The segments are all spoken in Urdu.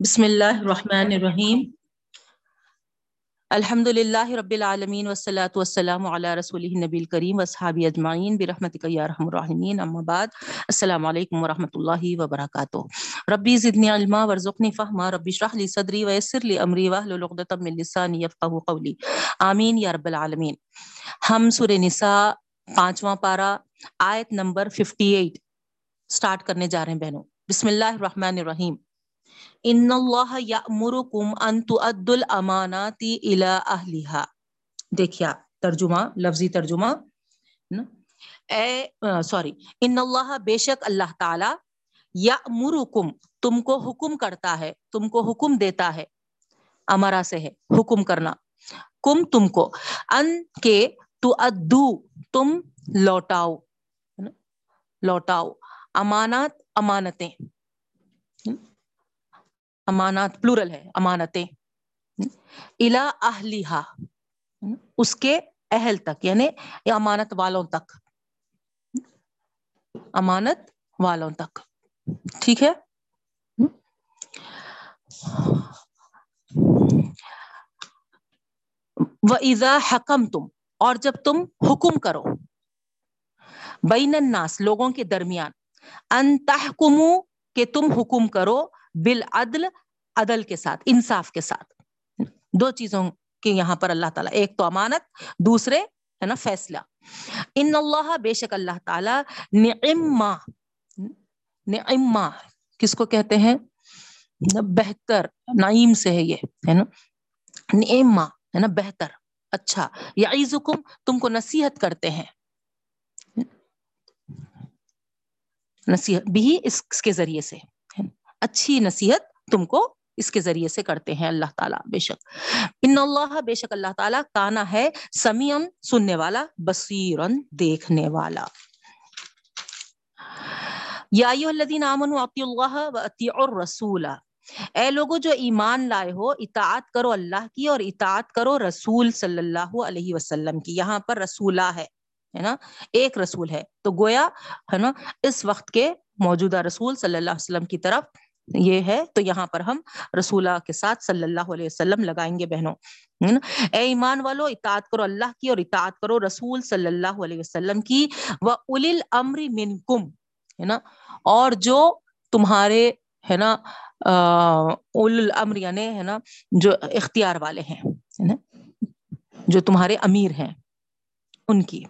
بسم اللہ الرحمن الرحیم۔ الحمد للہ رب العالمین والصلاة والسلام علی رسول نبی الکریم وصحابی اجمعین برحمتک یا رحم الرحمین اما بعد، السلام علیکم ورحمۃ اللہ وبرکاتہ۔ ربی زدنی علما، ورزقنی فہما، ربی شرح لی صدری ویسر لی امری واحلل عقدۃ من لسانی یفقهوا قولی۔ آمین یا رب العالمین۔ ہم سورہ نساء پانچواں پارا آیت نمبر 58 سٹارٹ کرنے جا رہے ہیں بہنوں۔ بسم اللہ الرحمن الرحیم۔ ان اللہ یامرکم ان تؤدوا الامانات الى اہلها دیکھیا ترجمہ، لفظی ترجمہ اے سوری ان اللہ بے شک اللہ تعالی یامرکم تم کو حکم کرتا ہے، تم کو حکم دیتا ہے، امرا سے ہے، حکم کرنا، کم تم کو، ان کے تو ادو تم لوٹاؤ لوٹاؤ، امانات، امانتیں۔ امانات پلورل ہے، امانتیں۔ الا اہلیہا اس کے اہل تک یعنی امانت والوں تک۔ امانت والوں تک۔ ٹھیک ہے؟ وہ ایزا حکم تم اور جب تم حکم کرو بین الناس، لوگوں کے درمیان ان تحکمو کہ تم حکم کرو، بالعدل عدل کے ساتھ، انصاف کے ساتھ۔ دو چیزوں کے یہاں پر اللہ تعالیٰ، ایک تو امانت، دوسرے ہے نا فیصلہ۔ ان اللہ، بے شک اللہ تعالی نعما نعما کس کو کہتے ہیں؟ بہتر، نعیم سے ہے یہ، ہے نا؟ نعما ہے نا؟ بہتر اچھا۔ یعیزکم تم کو نصیحت کرتے ہیں۔ نصیحت، بھی اس کے ذریعے سے۔ اچھی نصیحت تم کو اس کے ذریعے سے کرتے ہیں اللہ تعالیٰ، بے شک۔ ان اللہ، بے شک اللہ تعالیٰ کانا ہے سمیعن سننے والا بصیرن دیکھنے والا۔ یا ایوہ الذین آمنوا اطیعوا اللہ و اطیعوا الرسول۔ اے لوگو، جو ایمان لائے ہو، اطاعت کرو اللہ کی اور اطاعت کرو رسول صلی اللہ علیہ وسلم کی۔ یہاں پر رسولہ ہے ہے نا؟ ایک رسول ہے۔ تو گویا، ہے نا، اس وقت کے موجودہ رسول صلی اللہ علیہ وسلم کی طرف یہ ہے، تو یہاں پر ہم رسولہ کے ساتھ صلی اللہ علیہ وسلم لگائیں گے بہنوں۔ اے ایمان والو، اطاعت کرو اللہ کی اور اطاعت کرو رسول صلی اللہ علیہ وسلم کی۔ وہ اول الامر منکم، ہے نا؟ اور جو تمہارے، ہے نا اول الامر یعنی ہے نا، جو اختیار والے ہیں جو تمہارے امیر ہیں، ان کی،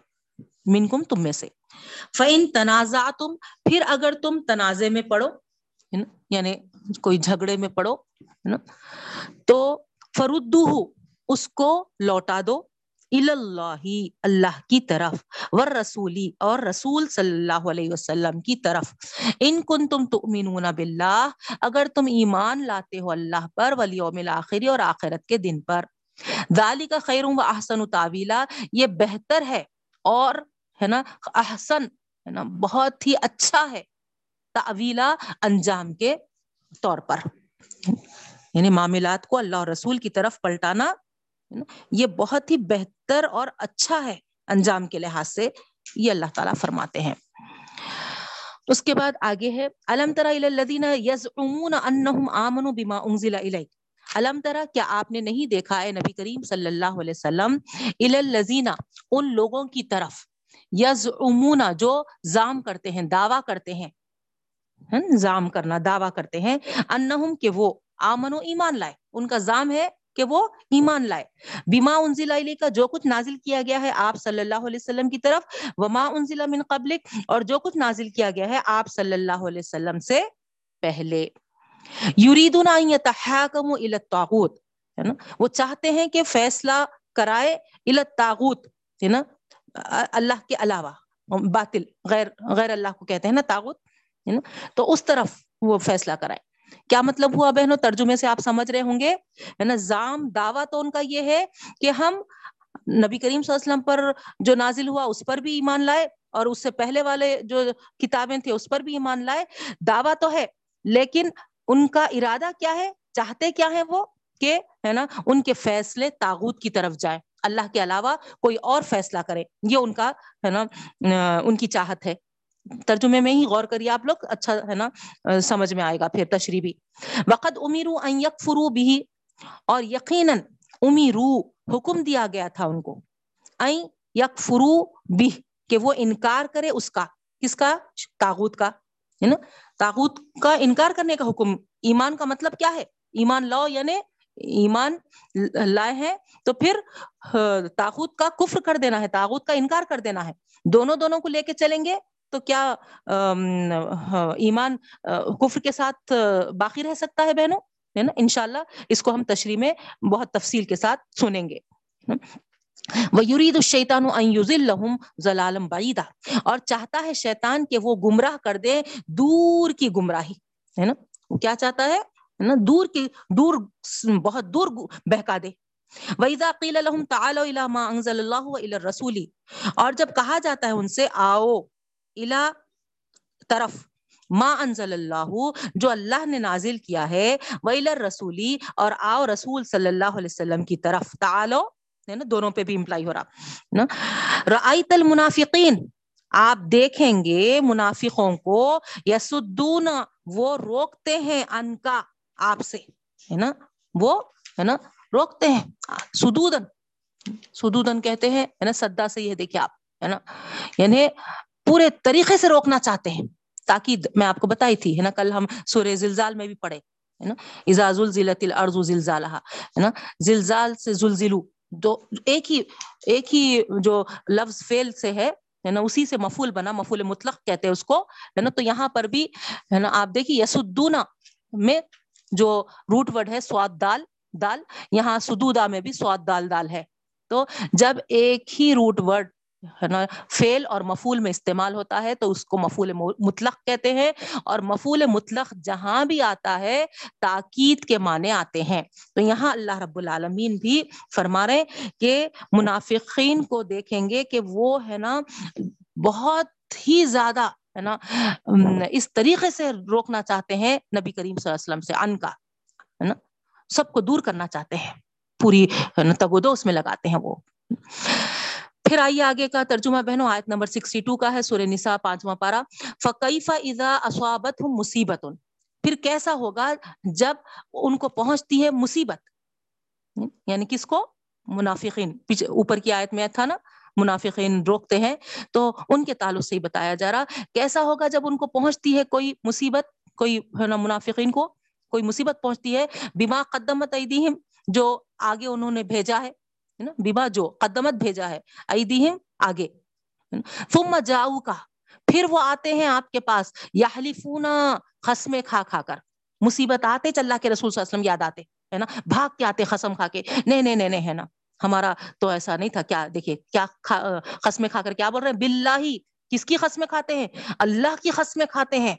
منکم تم میں سے۔ فَإِن تنازعتم، پھر اگر تم تنازع میں پڑو یعنی کوئی جھگڑے میں پڑو ہے نا تو فردو اس کو لوٹا دو اللہ اللہ کی طرف ور رسولی اور رسول صلی اللہ علیہ وسلم کی طرف ان کن تم تؤمنون باللہ اگر تم ایمان لاتے ہو اللہ پر ولیوم الاخری اور آخرت کے دن پر ذالک خیر و احسن تعویلا یہ بہتر ہے اور ہے نا احسن ہے نا بہت ہی اچھا ہے تعویلا انجام کے طور پر۔ یعنی معاملات کو اللہ اور رسول کی طرف پلٹانا یہ بہت ہی بہتر اور اچھا ہے انجام کے لحاظ سے یہ اللہ تعالیٰ فرماتے ہیں۔ اس کے بعد آگے ہے، الم ترا الذین یزعمون انہم آمنوا بما انزل الیک۔ الم ترا، کیا آپ نے نہیں دیکھا ہے نبی کریم صلی اللہ علیہ وسلم الذین، ان لوگوں کی طرف یزعمون جو زام کرتے ہیں، دعویٰ کرتے ہیں زام کرنا، دعویٰ کرتے ہیں۔ انہم کہ وہ آمن و ایمان لائے۔ ان کا زام ہے کہ وہ ایمان لائے۔ بیما انزل علی کا جو کچھ نازل کیا گیا ہے آپ صلی اللہ علیہ وسلم کی طرف، وما انزل من قبلک، اور جو کچھ نازل کیا گیا ہے آپ صلی اللہ علیہ وسلم سے پہلے۔ یریدون ان یتحاکموا الی الطاغوت، ہے نا؟ وہ چاہتے ہیں کہ فیصلہ کرائے الی الطاغوت، ہے نا؟ اللہ کے علاوہ، باطل، غیر غیر اللہ کو کہتے ہیں نا تاغوت نا؟ تو اس طرف وہ فیصلہ کرائے۔ کیا مطلب ہوا بہنوں؟ ترجمے سے آپ سمجھ رہے ہوں گے۔ ہے نا؟ زام، دعویٰ تو ان کا یہ ہے کہ ہم نبی کریم صلی اللہ علیہ وسلم پر جو نازل ہوا اس پر بھی ایمان لائے اور اس سے پہلے والے جو کتابیں تھے اس پر بھی ایمان لائے۔ دعویٰ تو ہے، لیکن ان کا ارادہ کیا ہے؟ چاہتے کیا ہے وہ کہ ہے نا؟ ان کے فیصلے تاغوت کی طرف جائیں۔ اللہ کے علاوہ کوئی اور فیصلہ کرے۔ یہ ان کا ہے نا؟ ان کی چاہت ہے۔ ترجمے میں ہی غور کریے آپ لوگ اچھا ہے نا؟ سمجھ میں آئے گا پھر تشریح بھی وقت امیرو ان یکفرو بھی اور یقیناً امیرو حکم دیا گیا تھا ان کو۔ این یکفرو بھی کہ وہ انکار کرے اس کا۔ کس کا؟ تاغوت کا، ہے نا؟ تاغوت کا انکار کرنے کا حکم۔ ایمان کا مطلب کیا ہے؟ ایمان لاؤ یعنی ایمان لائے ہیں، تو پھر تاغوت کا کفر کر دینا ہے، تاغوت کا انکار کر دینا ہے۔ دونوں دونوں کو لے کے چلیں گے تو کیا ایمان کفر کے ساتھ باقی رہ سکتا ہے بہنوں؟ ہے نا؟ انشاءاللہ اس کو ہم تشریح میں بہت تفصیل کے ساتھ سنیں گے۔ وہ یورید الشیطان الحم ضلالم بعیدہ اور چاہتا ہے شیطان کہ وہ گمراہ کر دے دور کی گمراہی۔ ہے نا؟ کیا چاہتا ہے؟ نا؟ دور کی، دور، بہت دور بہکا دے۔ وَإِذَا قِيلَ لَهُمْ تَعَالَوْا إِلَى مَا أَنزَلَ اللَّهُ وَإِلَى الرَّسُولِ۔ اور جب کہا جاتا ہے ان سے، آؤ الى طرف. ما انزل اللہ، جو اللہ نے نازل کیا ہے وَإِلَى الرَّسُولِ، اور آؤ رسول صلی اللہ علیہ وسلم کی طرف. تعالو نا، دونوں پہ بھی امپلائی ہو رہا، نا. رأیت المنافقین، آپ دیکھیں گے منافقوں کو، یسدون، وہ روکتے ہیں ان کا، آپ سے، ہے نا. وہ، ہے نا، روکتے ہیں سدودن سدودن کہتے ہیں، ہے نا، سدا سے یہ دیکھیں آپ، ہے نا. یعنی پورے طریقے سے روکنا چاہتے ہیں۔ تاکہ میں آپ کو بتائی تھی، ہے نا، کل ہم سورہ زلزال میں بھی پڑھے، ہے نا۔ اذا زلزلت الارض زلزالها ہے نا۔ زلزال سے زلزلو، دو، ایک ہی ایک ہی جو لفظ فیل سے ہے ہے نا، اسی سے مفول بنا مفول مطلق کہتے ہیں اس کو، ہے نا۔ تو یہاں پر بھی، ہے نا، آپ دیکھیے یسدونا میں جو روٹ ورڈ ہے، سواد دال دال، یہاں سدودا میں بھی سواد دال دال ہے۔ تو جب ایک ہی روٹ ورڈ ہے نا فیل اور مفول میں استعمال ہوتا ہے تو اس کو مفول مطلق کہتے ہیں اور مفول مطلق جہاں بھی آتا ہے تاکید کے معنی آتے ہیں۔ تو یہاں اللہ رب العالمین بھی فرما رہے کہ منافقین کو دیکھیں گے کہ وہ ہے نا بہت ہی زیادہ ہے نا اس طریقے سے روکنا چاہتے ہیں نبی کریم صلی اللہ علیہ وسلم سے، ان کا، ہے نا، سب کو دور کرنا چاہتے ہیں، پوری تگودو اس میں لگاتے ہیں وہ۔ پھر آئیے آگے کا ترجمہ بہنوں، آیت نمبر 62 کا ہے، سورہ نساء، پانچواں پارا فقیفہ اذا اصابت مصیبت پھر کیسا ہوگا جب ان کو پہنچتی ہے مصیبت؟ یعنی کس کو؟ منافقین۔ اوپر کی آیت میں تھا نا، منافقین روکتے ہیں۔ تو ان کے تعلق سے ہی بتایا جا رہا۔ کیسا ہوگا جب ان کو پہنچتی ہے کوئی مصیبت؟ کوئی نا، منافقین کو کوئی مصیبت پہنچتی ہے۔ بیما قدمت ایدیہم جو آگے انہوں نے بھیجا ہے۔ نا؟ بیما جو قدمت بھیجا ہے ایدیہم آگے ثم جاؤ کا پھر وہ آتے ہیں آپ کے پاس یحلفون خسمے کھا کھا کر۔ مصیبت آتے چل اللہ کے رسول صلی اللہ علیہ وسلم یاد آتے، ہے نا؟ بھاگ کے آتے خسم کھا کے نہیں نہیں نہیں ہے نا؟ ہمارا تو ایسا نہیں تھا، کیا دیکھیے، کیا خسمے کھا کر کیا بول رہے ہیں؟ باللہ کس کی خسمے کھاتے ہیں؟ اللہ کی خسمے کھاتے ہیں۔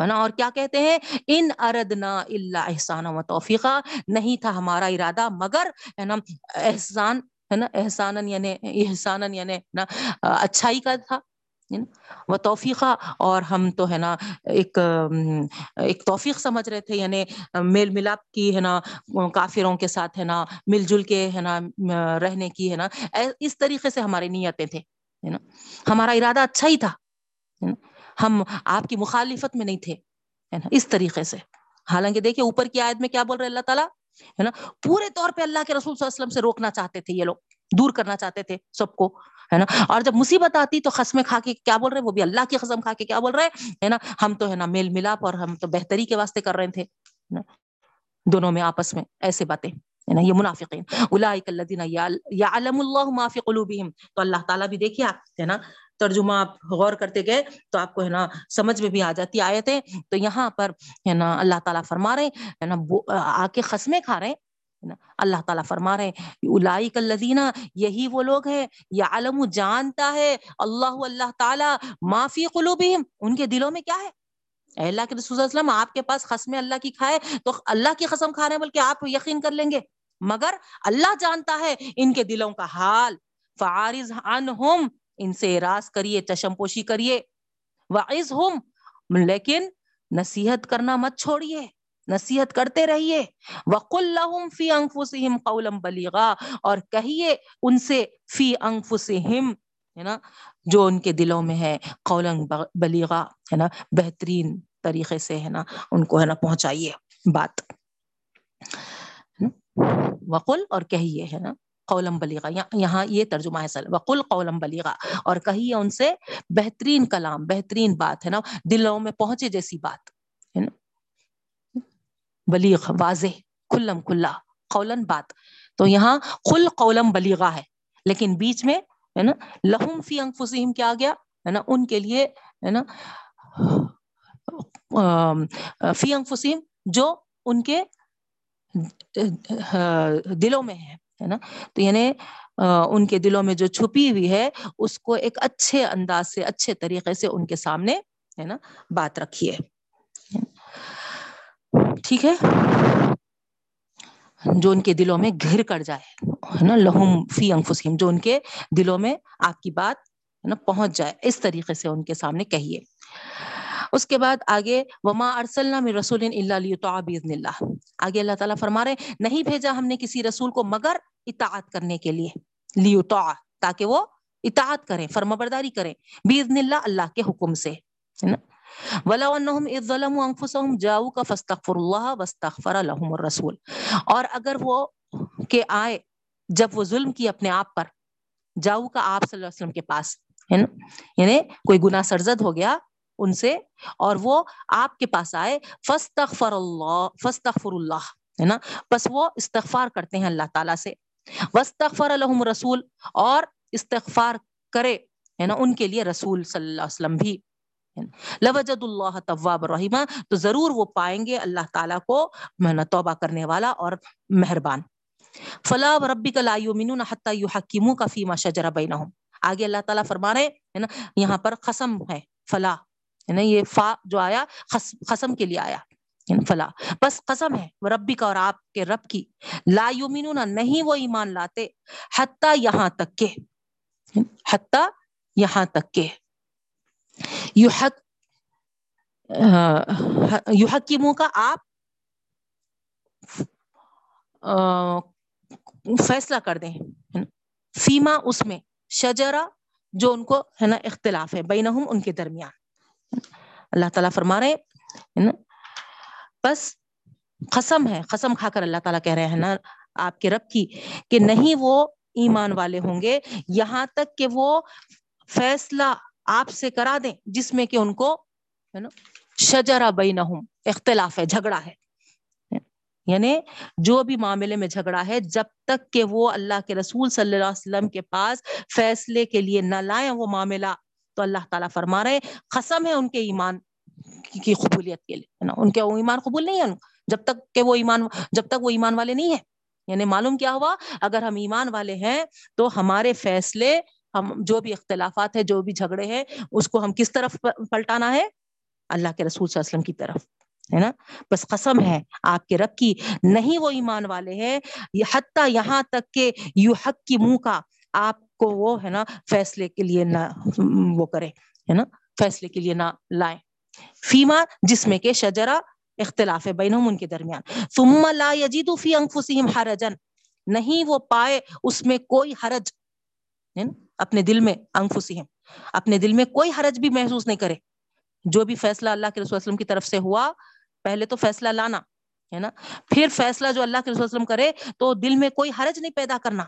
ہے نا اور کیا کہتے ہیں ان اردنا اللہ احسان و توفیقہ نہیں تھا ہمارا ارادہ مگر ہے نا احسان ہے نا احسان یعنی احسان یعنی نا اچھائی کا تھا وہ توفیقہ اور ہم تو ہے نا ایک ایک توفیق سمجھ رہے تھے یعنی میل ملاپ کی ہے نا کافروں کے ساتھ ہے نا مل جل کے ہے نا رہنے کی ہے نا اس طریقے سے ہماری نیتیں تھے ہے نا ہمارا ارادہ اچھا ہی تھا ہم آپ کی مخالفت میں نہیں تھے، ہے نا؟ اس طریقے سے۔ حالانکہ دیکھیں اوپر کی آیت میں کیا بول رہے اللہ تعالیٰ؟ ہے نا؟ پورے طور پہ اللہ کے رسول صلی اللہ علیہ وسلم سے روکنا چاہتے تھے یہ لوگ، دور کرنا چاہتے تھے سب کو، ہے نا؟ اور جب مصیبت آتی تو خسمے کھا کے کیا بول رہے؟ وہ بھی اللہ کی قسم کھا کے کیا بول رہے؟ ہے نا؟ ہم تو، ہے نا، میل ملاپ اور ہم تو بہتری کے واسطے کر رہے تھے دونوں میں، آپس میں، ایسے باتیں، ہے نا؟ یہ منافقین۔ اولئک الذین یعلم اللہ ما فی قلوبہم۔ تو اللہ تعالیٰ بھی دیکھیے آپ، ہے نا؟ ترجمہ آپ غور کرتے گئے تو آپ کو ہے نا سمجھ میں بھی آ جاتی آیتیں۔ تو یہاں پر ہے نا اللہ تعالیٰ فرما رہے ہے نا آ کے خسمے کھا رہے ہیں اللہ تعالیٰ فرما رہے ہیں الائی یہی وہ لوگ ہیں یا علم جانتا ہے اللہ اللہ تعالیٰ معافی قلوبہم۔ ان کے دلوں میں کیا ہے؟ اے اللہ کے رسول وسلم، آپ کے پاس خسمے اللہ کی کھائے، تو اللہ کی قسم کھا رہے ہیں، بلکہ آپ یقین کر لیں گے۔ مگر اللہ جانتا ہے ان کے دلوں کا حال، فعارض عنہم ان سے اراض کریے، چشم پوشی کریے۔ وعظ ہم، لیکن نصیحت کرنا مت چھوڑیے، نصیحت کرتے رہیے۔ وقل لهم فی انفسهم قولا بلیغا اور کہیے ان سے فی انفسهم ہے نا، جو ان کے دلوں میں ہے قولن بلیغا ہے نا، بہترین طریقے سے، ہے نا، ان کو، ہے نا، پہنچائیے۔ بات۔ وقل اور کہیے، ہے نا۔ قولم بلیغا یہاں یہ ترجمہ ہے سل وقل قولم بلیغا، اور کہیے ان سے بہترین کلام، بہترین بات، ہے نا، دلوں میں پہنچے جیسی بات، ہے نا۔ بلیغ، واضح، کھلم کھلا، قولن بات۔ تو یہاں خل قولم بلیغا ہے، لیکن بیچ میں، ہے نا، لہم فی انفسہم کیا گیا، ہے نا، ان کے لیے، ہے نا فی انفسہم جو ان کے دلوں میں ہے۔ ہے نا؟ تو یعنی ان کے دلوں میں جو چھپی ہوئی ہے، اس کو ایک اچھے انداز سے، اچھے طریقے سے ان کے سامنے، ہے نا، بات رکھیے ٹھیک ہے؟ جو ان کے دلوں میں گھر کر جائے، ہے نا، لہم فی انفسہم، جو ان کے دلوں میں آپ کی بات، ہے نا، پہنچ جائے، اس طریقے سے ان کے سامنے کہیے۔ اس کے بعد آگے، وما ارسلنا من رسول الا لیطاع باذن اللہ آگے اللہ تعالیٰ فرما رہے نہیں بھیجا ہم نے کسی رسول کو، مگر اطاعت کرنے کے لیے۔ لیطاع، تاکہ وہ اطاعت کریں، فرما برداری کریں، باذن اللہ اللہ کے حکم سے، ہے نا؟ انهم اذ ظلموا انفسهم جاءوك الله واستغفر لهم الرسول۔ اور اگر وہ کہ آئے، جب وہ ظلم کی اپنے آپ پر جاؤ کا آپ صلی اللہ علیہ وسلم کے پاس، ہے نا؟ یعنی کوئی گناہ سرزد ہو گیا ان سے، اور وہ آپ کے پاس آئے فستغفر اللہ فستغفر اللہ ہے نا؟ بس وہ استغفار کرتے ہیں اللہ تعالیٰ سے۔ وستغفر لهم رسول، اور استغفار کرے ہے نا ان کے لیے رسول صلی اللہ علیہ وسلم بھی۔ لوجد اللہ طواب الرحیمہ تو ضرور وہ پائیں گے اللہ تعالیٰ کو توبہ کرنے والا اور مہربان۔ فلا ربی کا لا یؤمنون حتى يحكموك فيما شجر بينهم آگے اللہ تعالیٰ فرما رہے ہیں نا یہاں پر قسم ہے، فلا ہے نا یہ فا جو آیا قسم کے لیے آیا۔ فلا بس قسم ہے ربی کا اور آپ کے رب کی۔ لا یؤمنون، نہیں وہ ایمان لاتے۔ حتی یہاں تک کہ، حتی یہاں تک کہ۔ یحک یحکیموں کا آپ فیصلہ کر دیں۔ فیما اس میں شجرا جو ان کو، ہے نا، اختلاف ہے بینہم ان کے درمیان۔ اللہ تعالیٰ فرما رہے ہیں بس قسم ہے، قسم کھا کر اللہ تعالیٰ کہہ رہے ہیں نا آپ کے رب کی کہ نہیں وہ ایمان والے ہوں گے۔ یہاں تک کہ وہ فیصلہ آپ سے کرا دیں جس میں کہ ان کو ہے نا شجرا بینہم، اختلاف ہے، جھگڑا ہے۔ یعنی جو بھی معاملے میں جھگڑا ہے، جب تک کہ وہ اللہ کے رسول صلی اللہ علیہ وسلم کے پاس فیصلے کے لیے نہ لائیں وہ معاملہ، تو اللہ تعالیٰ فرما رہے قسم ہے ان کے ایمان۔ کی قبولیت کے لیے نا؟ ان کے وہ ایمان قبول نہیں ہے جب تک کہ وہ ایمان، جب تک وہ ایمان والے نہیں ہیں۔ یعنی معلوم کیا ہوا؟ اگر ہم ایمان والے ہیں تو ہمارے فیصلے، ہم جو بھی اختلافات ہیں، جو بھی جھگڑے ہیں، اس کو ہم کس طرف پلٹانا ہے؟ اللہ کے رسول صلی اللہ علیہ وسلم کی طرف، ہے نا؟ بس قسم ہے آپ کے رب کی۔ نہیں وہ ایمان والے ہیں، حتیٰ یہاں تک کہ یو حق کی منہ کا آپ کو وہ، ہے نا، فیصلے کے لیے نہ، وہ کرے ہے نا؟ فیصلے کے لیے نہ لائیں۔ فیما جس میں کہ شجرا اختلاف ہے بینہم ان کے درمیان۔ ثم لا یجدوا فی انفسہم حرجا۔ نہیں وہ پائے اس میں کوئی حرج۔ یعنی اپنے دل میں انفسہم۔ اپنے دل میں کوئی حرج بھی محسوس نہیں کرے۔ جو بھی فیصلہ اللہ کے رسول وسلم کی طرف سے ہوا، پہلے تو فیصلہ لانا، ہے نا؟ پھر فیصلہ جو اللہ کے رسول وسلم کرے، تو دل میں کوئی حرج نہیں پیدا کرنا۔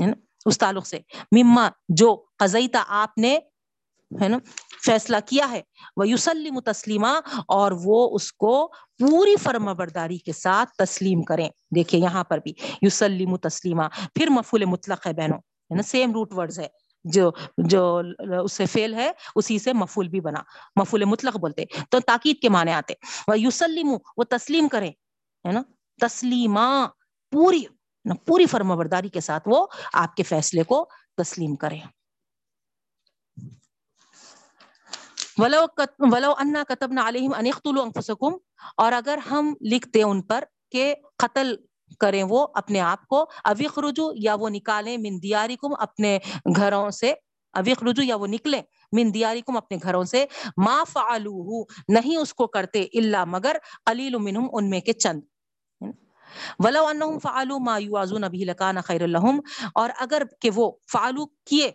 ہے نا اس تعلق سے۔ مما جو قزیتا آپ نے ہے نا؟ فیصلہ کیا ہے؟ وہ یوسلم تسلیمہ اور وہ اس کو پوری فرما برداری کے ساتھ تسلیم کریں۔ دیکھیں یہاں پر بھی یوسلم تسلیمہ پھر مفول مطلق ہے بہنوں، ہے نا؟ سیم روٹ ورڈز ہے۔ جو جو اس سے فیل ہے، اسی سے مفول بھی بنا۔ مفول مطلق بولتے تو تاکید کے معنی آتے وہ یوسلم وہ تسلیم کرے ہے نا؟ تسلیمہ پوری پوری فرما برداری کے ساتھ وہ آپ کے فیصلے کو تسلیم کرے ولو ولو انا کتبنا علیہم ان اقتلوا انفسکم، اور اگر ہم لکھتے ان پر کہ قتل کریں وہ اپنے آپ کو اویخ رجو یا وہ نکالیں من دیارکم اپنے گھروں سے اویخ رجو یا وہ نکلیں من دیارکم اپنے گھروں سے، ما فعلوہ، نہیں اس کو کرتے الا مگر قلیل منہم ان میں کے چند۔ ولو انہم فعلوا ما یوازون به لکان خیر لهم اور اگر کہ وہ فعلو کیے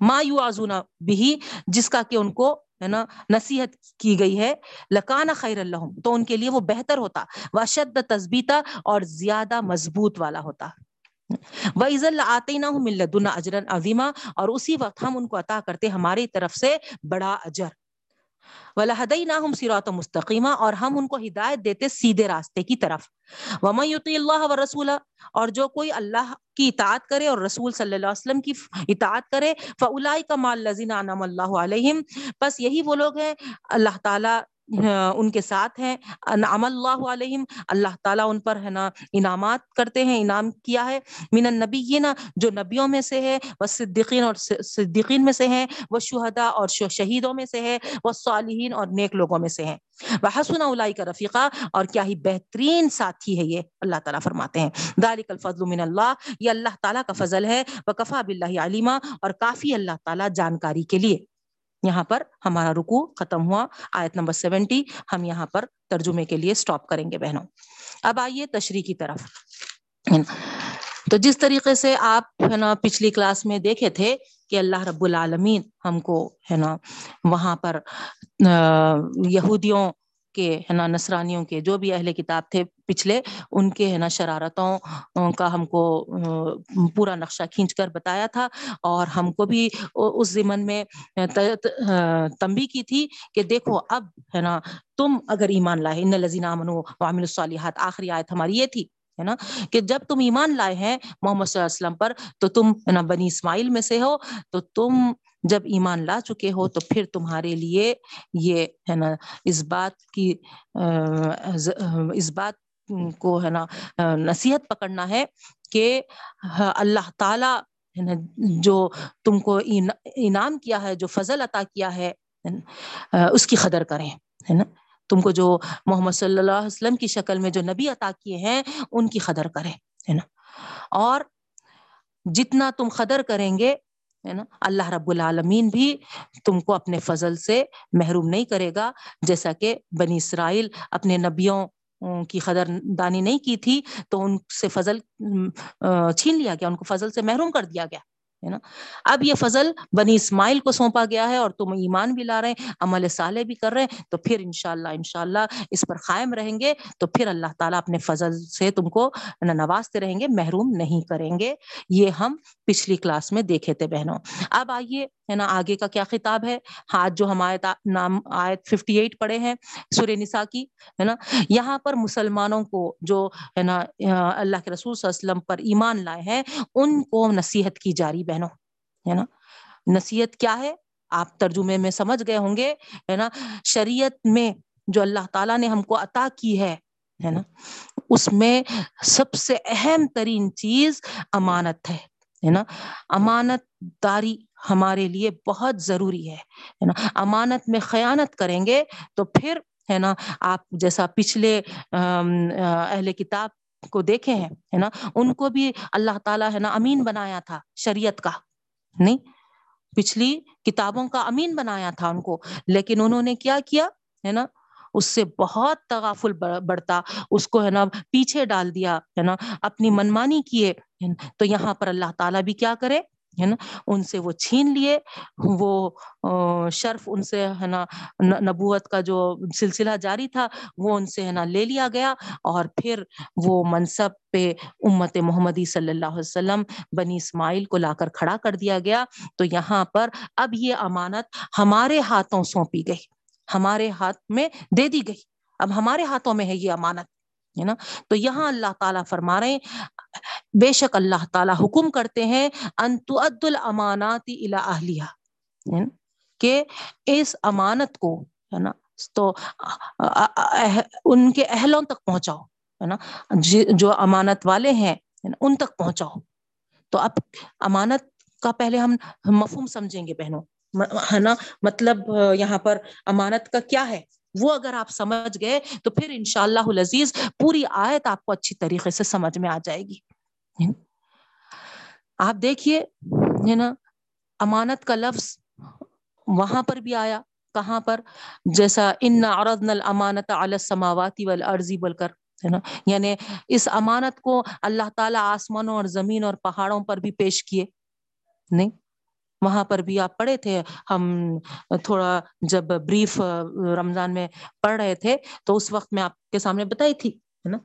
ما یو آزونا بھی جس کا کہ ان کو، ہے نا، نصیحت کی گئی ہے لکانا خیر اللہ تو ان کے لیے وہ بہتر ہوتا وشد تصبیتا اور زیادہ مضبوط والا ہوتا۔ وہ عز اللہ آتے نہ ہوں ملدن اجرن عظیمہ اور اسی وقت ہم ان کو عطا کرتے، ہماری طرف سے بڑا اجر۔ ولہدئی نہ ہم مستقیمہ اور ہم ان کو ہدایت دیتے سیدھے راستے کی طرف۔ ومن یوتی اللہ و رسول اور جو کوئی اللہ کی اطاعت کرے اور رسول صلی اللہ علیہ وسلم کی اطاعت کرے فلائی کا مال لذین انعم اللہ علیہم بس یہی وہ لوگ ہیں، اللہ تعالیٰ ہاں، ان کے ساتھ ہیں۔ انعم اللہ علیہم، اللہ تعالیٰ ان پر ہے نا انعامات کرتے ہیں، انعام کیا ہے۔ من النبیین، جو نبیوں میں سے ہے، وہ صدیقین اور صدیقین میں سے ہیں، وہ شہداء اور شہیدوں میں سے ہے، وہ صالحین اور نیک لوگوں میں سے ہیں۔ وہ حسن اولائی کا رفیقہ اور کیا ہی بہترین ساتھی ہے یہ، اللہ تعالیٰ فرماتے ہیں۔ دالک الفضل من اللہ یہ اللہ تعالیٰ کا فضل ہے۔ وہ کفا بلّہ علیمہ اور کافی اللہ تعالیٰ جانکاری کے لیے۔ یہاں پر ہمارا رکو ختم ہوا۔ آیت نمبر سیونٹی، ہم یہاں پر ترجمے کے لیے سٹاپ کریں گے بہنوں۔ اب آئیے تشریح کی طرف۔ تو جس طریقے سے آپ ہے نا پچھلی کلاس میں دیکھے تھے کہ اللہ رب العالمین ہم کو ہے نا وہاں پر یہودیوں کے، ہے نا، نصرانیوں کے، جو بھی اہل کتاب تھے پچھلے، ان کے، ہے نا، شرارتوں کا ہم کو پورا نقشہ کھینچ کر بتایا تھا اور ہم کو بھی اس زمن میں تمبی کی تھی کہ دیکھو اب، ہے نا، تم اگر ایمان لائے، ان لذین امنو وعمل الصالحات، آخری آیت ہماری یہ تھی، ہے نا، کہ جب تم ایمان لائے ہیں محمد صلی اللہ علیہ وسلم پر، تو تم، ہے نا، بنی اسماعیل میں سے ہو، تو تم جب ایمان لا چکے ہو تو پھر تمہارے لیے یہ ہے نا، اس بات کی اس بات کو ہے نا نصیحت پکڑنا ہے کہ اللہ تعالی ہے جو تم کو انعام کیا ہے، جو فضل عطا کیا ہے اس کی قدر کریں، ہے نا۔ تم کو جو محمد صلی اللہ علیہ وسلم کی شکل میں جو نبی عطا کیے ہیں، ان کی قدر کریں، ہے نا۔ اور جتنا تم قدر کریں گے ہے نا؟ اللہ رب العالمین بھی تم کو اپنے فضل سے محروم نہیں کرے گا، جیسا کہ بنی اسرائیل اپنے نبیوں کی قدر دانی نہیں کی تھی، تو ان سے فضل چھین لیا گیا، ان کو فضل سے محروم کر دیا گیا۔ ہے نا؟ اب یہ فضل بنی اسماعیل کو سونپا گیا ہے اور تم ایمان بھی لا رہے ہیں، عمل صالح بھی کر رہے ہیں، تو پھر انشاءاللہ انشاءاللہ اس پر قائم رہیں گے، تو پھر اللہ تعالیٰ اپنے فضل سے تم کو نوازتے رہیں گے، محروم نہیں کریں گے۔ یہ ہم پچھلی کلاس میں دیکھے تھے بہنوں۔ اب آئیے ہے نا، آگے کا کیا خطاب ہے؟ ہاتھ جو ہم آیت، نام، آیت ففٹی ایٹ پڑھے ہیں سورہ نساء کی، ہے نا؟ یہاں پر مسلمانوں کو جو، ہے نا، اللہ کے رسول صلی اللہ علیہ وسلم پر ایمان لائے ہیں، ان کو نصیحت کی جاری بہنوں، ہے نا؟ نصیحت کیا ہے؟ آپ ترجمے میں سمجھ گئے ہوں گے، ہے نا؟ شریعت میں جو اللہ تعالیٰ نے ہم کو عطا کی ہے ہے نا؟ اس میں سب سے اہم ترین چیز امانت ہے۔ نا؟ امانت داری ہمارے لیے بہت ضروری ہے نا؟ امانت میں خیانت کریں گے تو پھر، ہے نا، آپ جیسا پچھلے اہل کتاب کو دیکھے ہیں، ہے نا؟ ان کو بھی اللہ تعالیٰ، ہے نا، امین بنایا تھا شریعت کا، نہیں؟ پچھلی کتابوں کا امین بنایا تھا ان کو، لیکن انہوں نے کیا کیا، ہے نا؟ اس سے بہت تغافل بڑھتا، اس کو ہے نا پیچھے ڈال دیا، ہے نا، اپنی منمانی کیے تو یہاں پر اللہ تعالیٰ بھی کیا کرے، ہے نا، ان سے وہ چھین لیے، وہ شرف ان سے، ہے نا نبوت کا جو سلسلہ جاری تھا، وہ ان سے، ہے نا، لے لیا گیا، اور پھر وہ منصب پہ امت محمدی صلی اللہ علیہ وسلم بنی اسماعیل کو لا کر کھڑا کر دیا گیا، تو یہاں پر اب یہ امانت ہمارے ہاتھوں سونپی گئی۔ ہمارے ہاتھ میں دے دی گئی۔ اب ہمارے ہاتھوں میں ہے یہ امانت، ہے نا؟ تو یہاں اللہ تعالیٰ فرما رہے ہیں، بے شک اللہ تعالیٰ حکم کرتے ہیں انتعد الامانات اہلیہ کہ اس امانت کو، ہے نا؟ تو ان کے اہلوں تک پہنچاؤ، ہے نا؟ جی، جو امانت والے ہیں ان تک پہنچاؤ۔ تو اب امانت کا پہلے ہم مفہوم سمجھیں گے بہنوں۔ ہے نا؟ مطلب یہاں پر امانت کا کیا ہے؟ وہ اگر آپ سمجھ گئے تو پھر ان شاء اللہ عزیز پوری آیت آپ کو اچھی طریقے سے سمجھ میں آ جائے گی۔ آپ دیکھیے، ہے نا؟ امانت کا لفظ وہاں پر بھی آیا، کہاں پر؟ جیسا ان عرضنا الامانت علی السماوات والارض بول کر ہے نا؟ یعنی اس امانت کو اللہ تعالیٰ آسمانوں اور زمین اور پہاڑوں پر بھی پیش کیے۔ نہیں؟ وہاں پر بھی آپ پڑھے تھے۔ ہم تھوڑا جب بریف رمضان میں پڑھ رہے تھے تو اس وقت میں آپ کے سامنے بتائی تھی، ہے نا،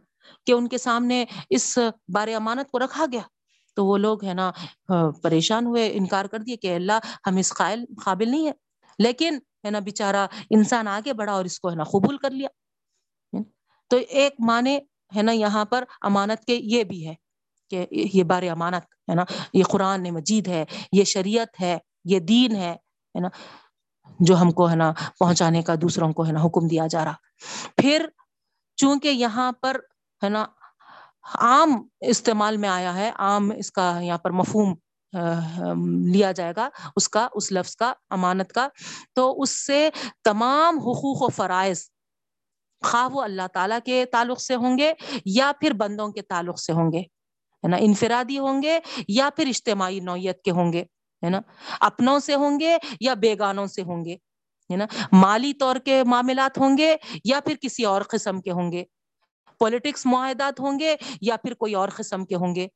کہ ان کے سامنے اس بار امانت کو رکھا گیا۔ تو وہ لوگ، ہے نا، پریشان ہوئے، انکار کر دیے کہ اللہ ہم اس قائل، قابل نہیں ہے لیکن، ہے نا بےچارا انسان آگے بڑھا اور اس کو، ہے نا، قبول کر لیا۔ تو ایک معنی، ہے نا، یہاں پر امانت کے یہ بھی ہے۔ کہ یہ بار امانت ہے نا؟ یہ قرآن مجید ہے، یہ شریعت ہے، یہ دین ہے نا؟ جو ہم کو ہے نا پہنچانے کا، دوسروں کو ہے نا حکم دیا جا رہا۔ پھر چونکہ یہاں پر ہے نا عام استعمال میں آیا ہے، عام اس کا یہاں پر مفہوم لیا جائے گا، اس کا، اس لفظ کا، امانت کا۔ تو اس سے تمام حقوق و فرائض خواہ وہ اللہ تعالیٰ کے تعلق سے ہوں گے یا پھر بندوں کے تعلق سے ہوں گے۔ ہے نا؟ انفرادی ہوں گے یا پھر اجتماعی نوعیت کے ہوں گے، ہے نا؟ اپنوں سے ہوں گے یا بیگانوں سے ہوں گے، ہے نا؟ مالی طور کے معاملات ہوں گے یا پھر کسی اور قسم کے ہوں گے؟ پولیٹکس معاہدات ہوں گے یا پھر کوئی اور قسم کے ہوں گے؟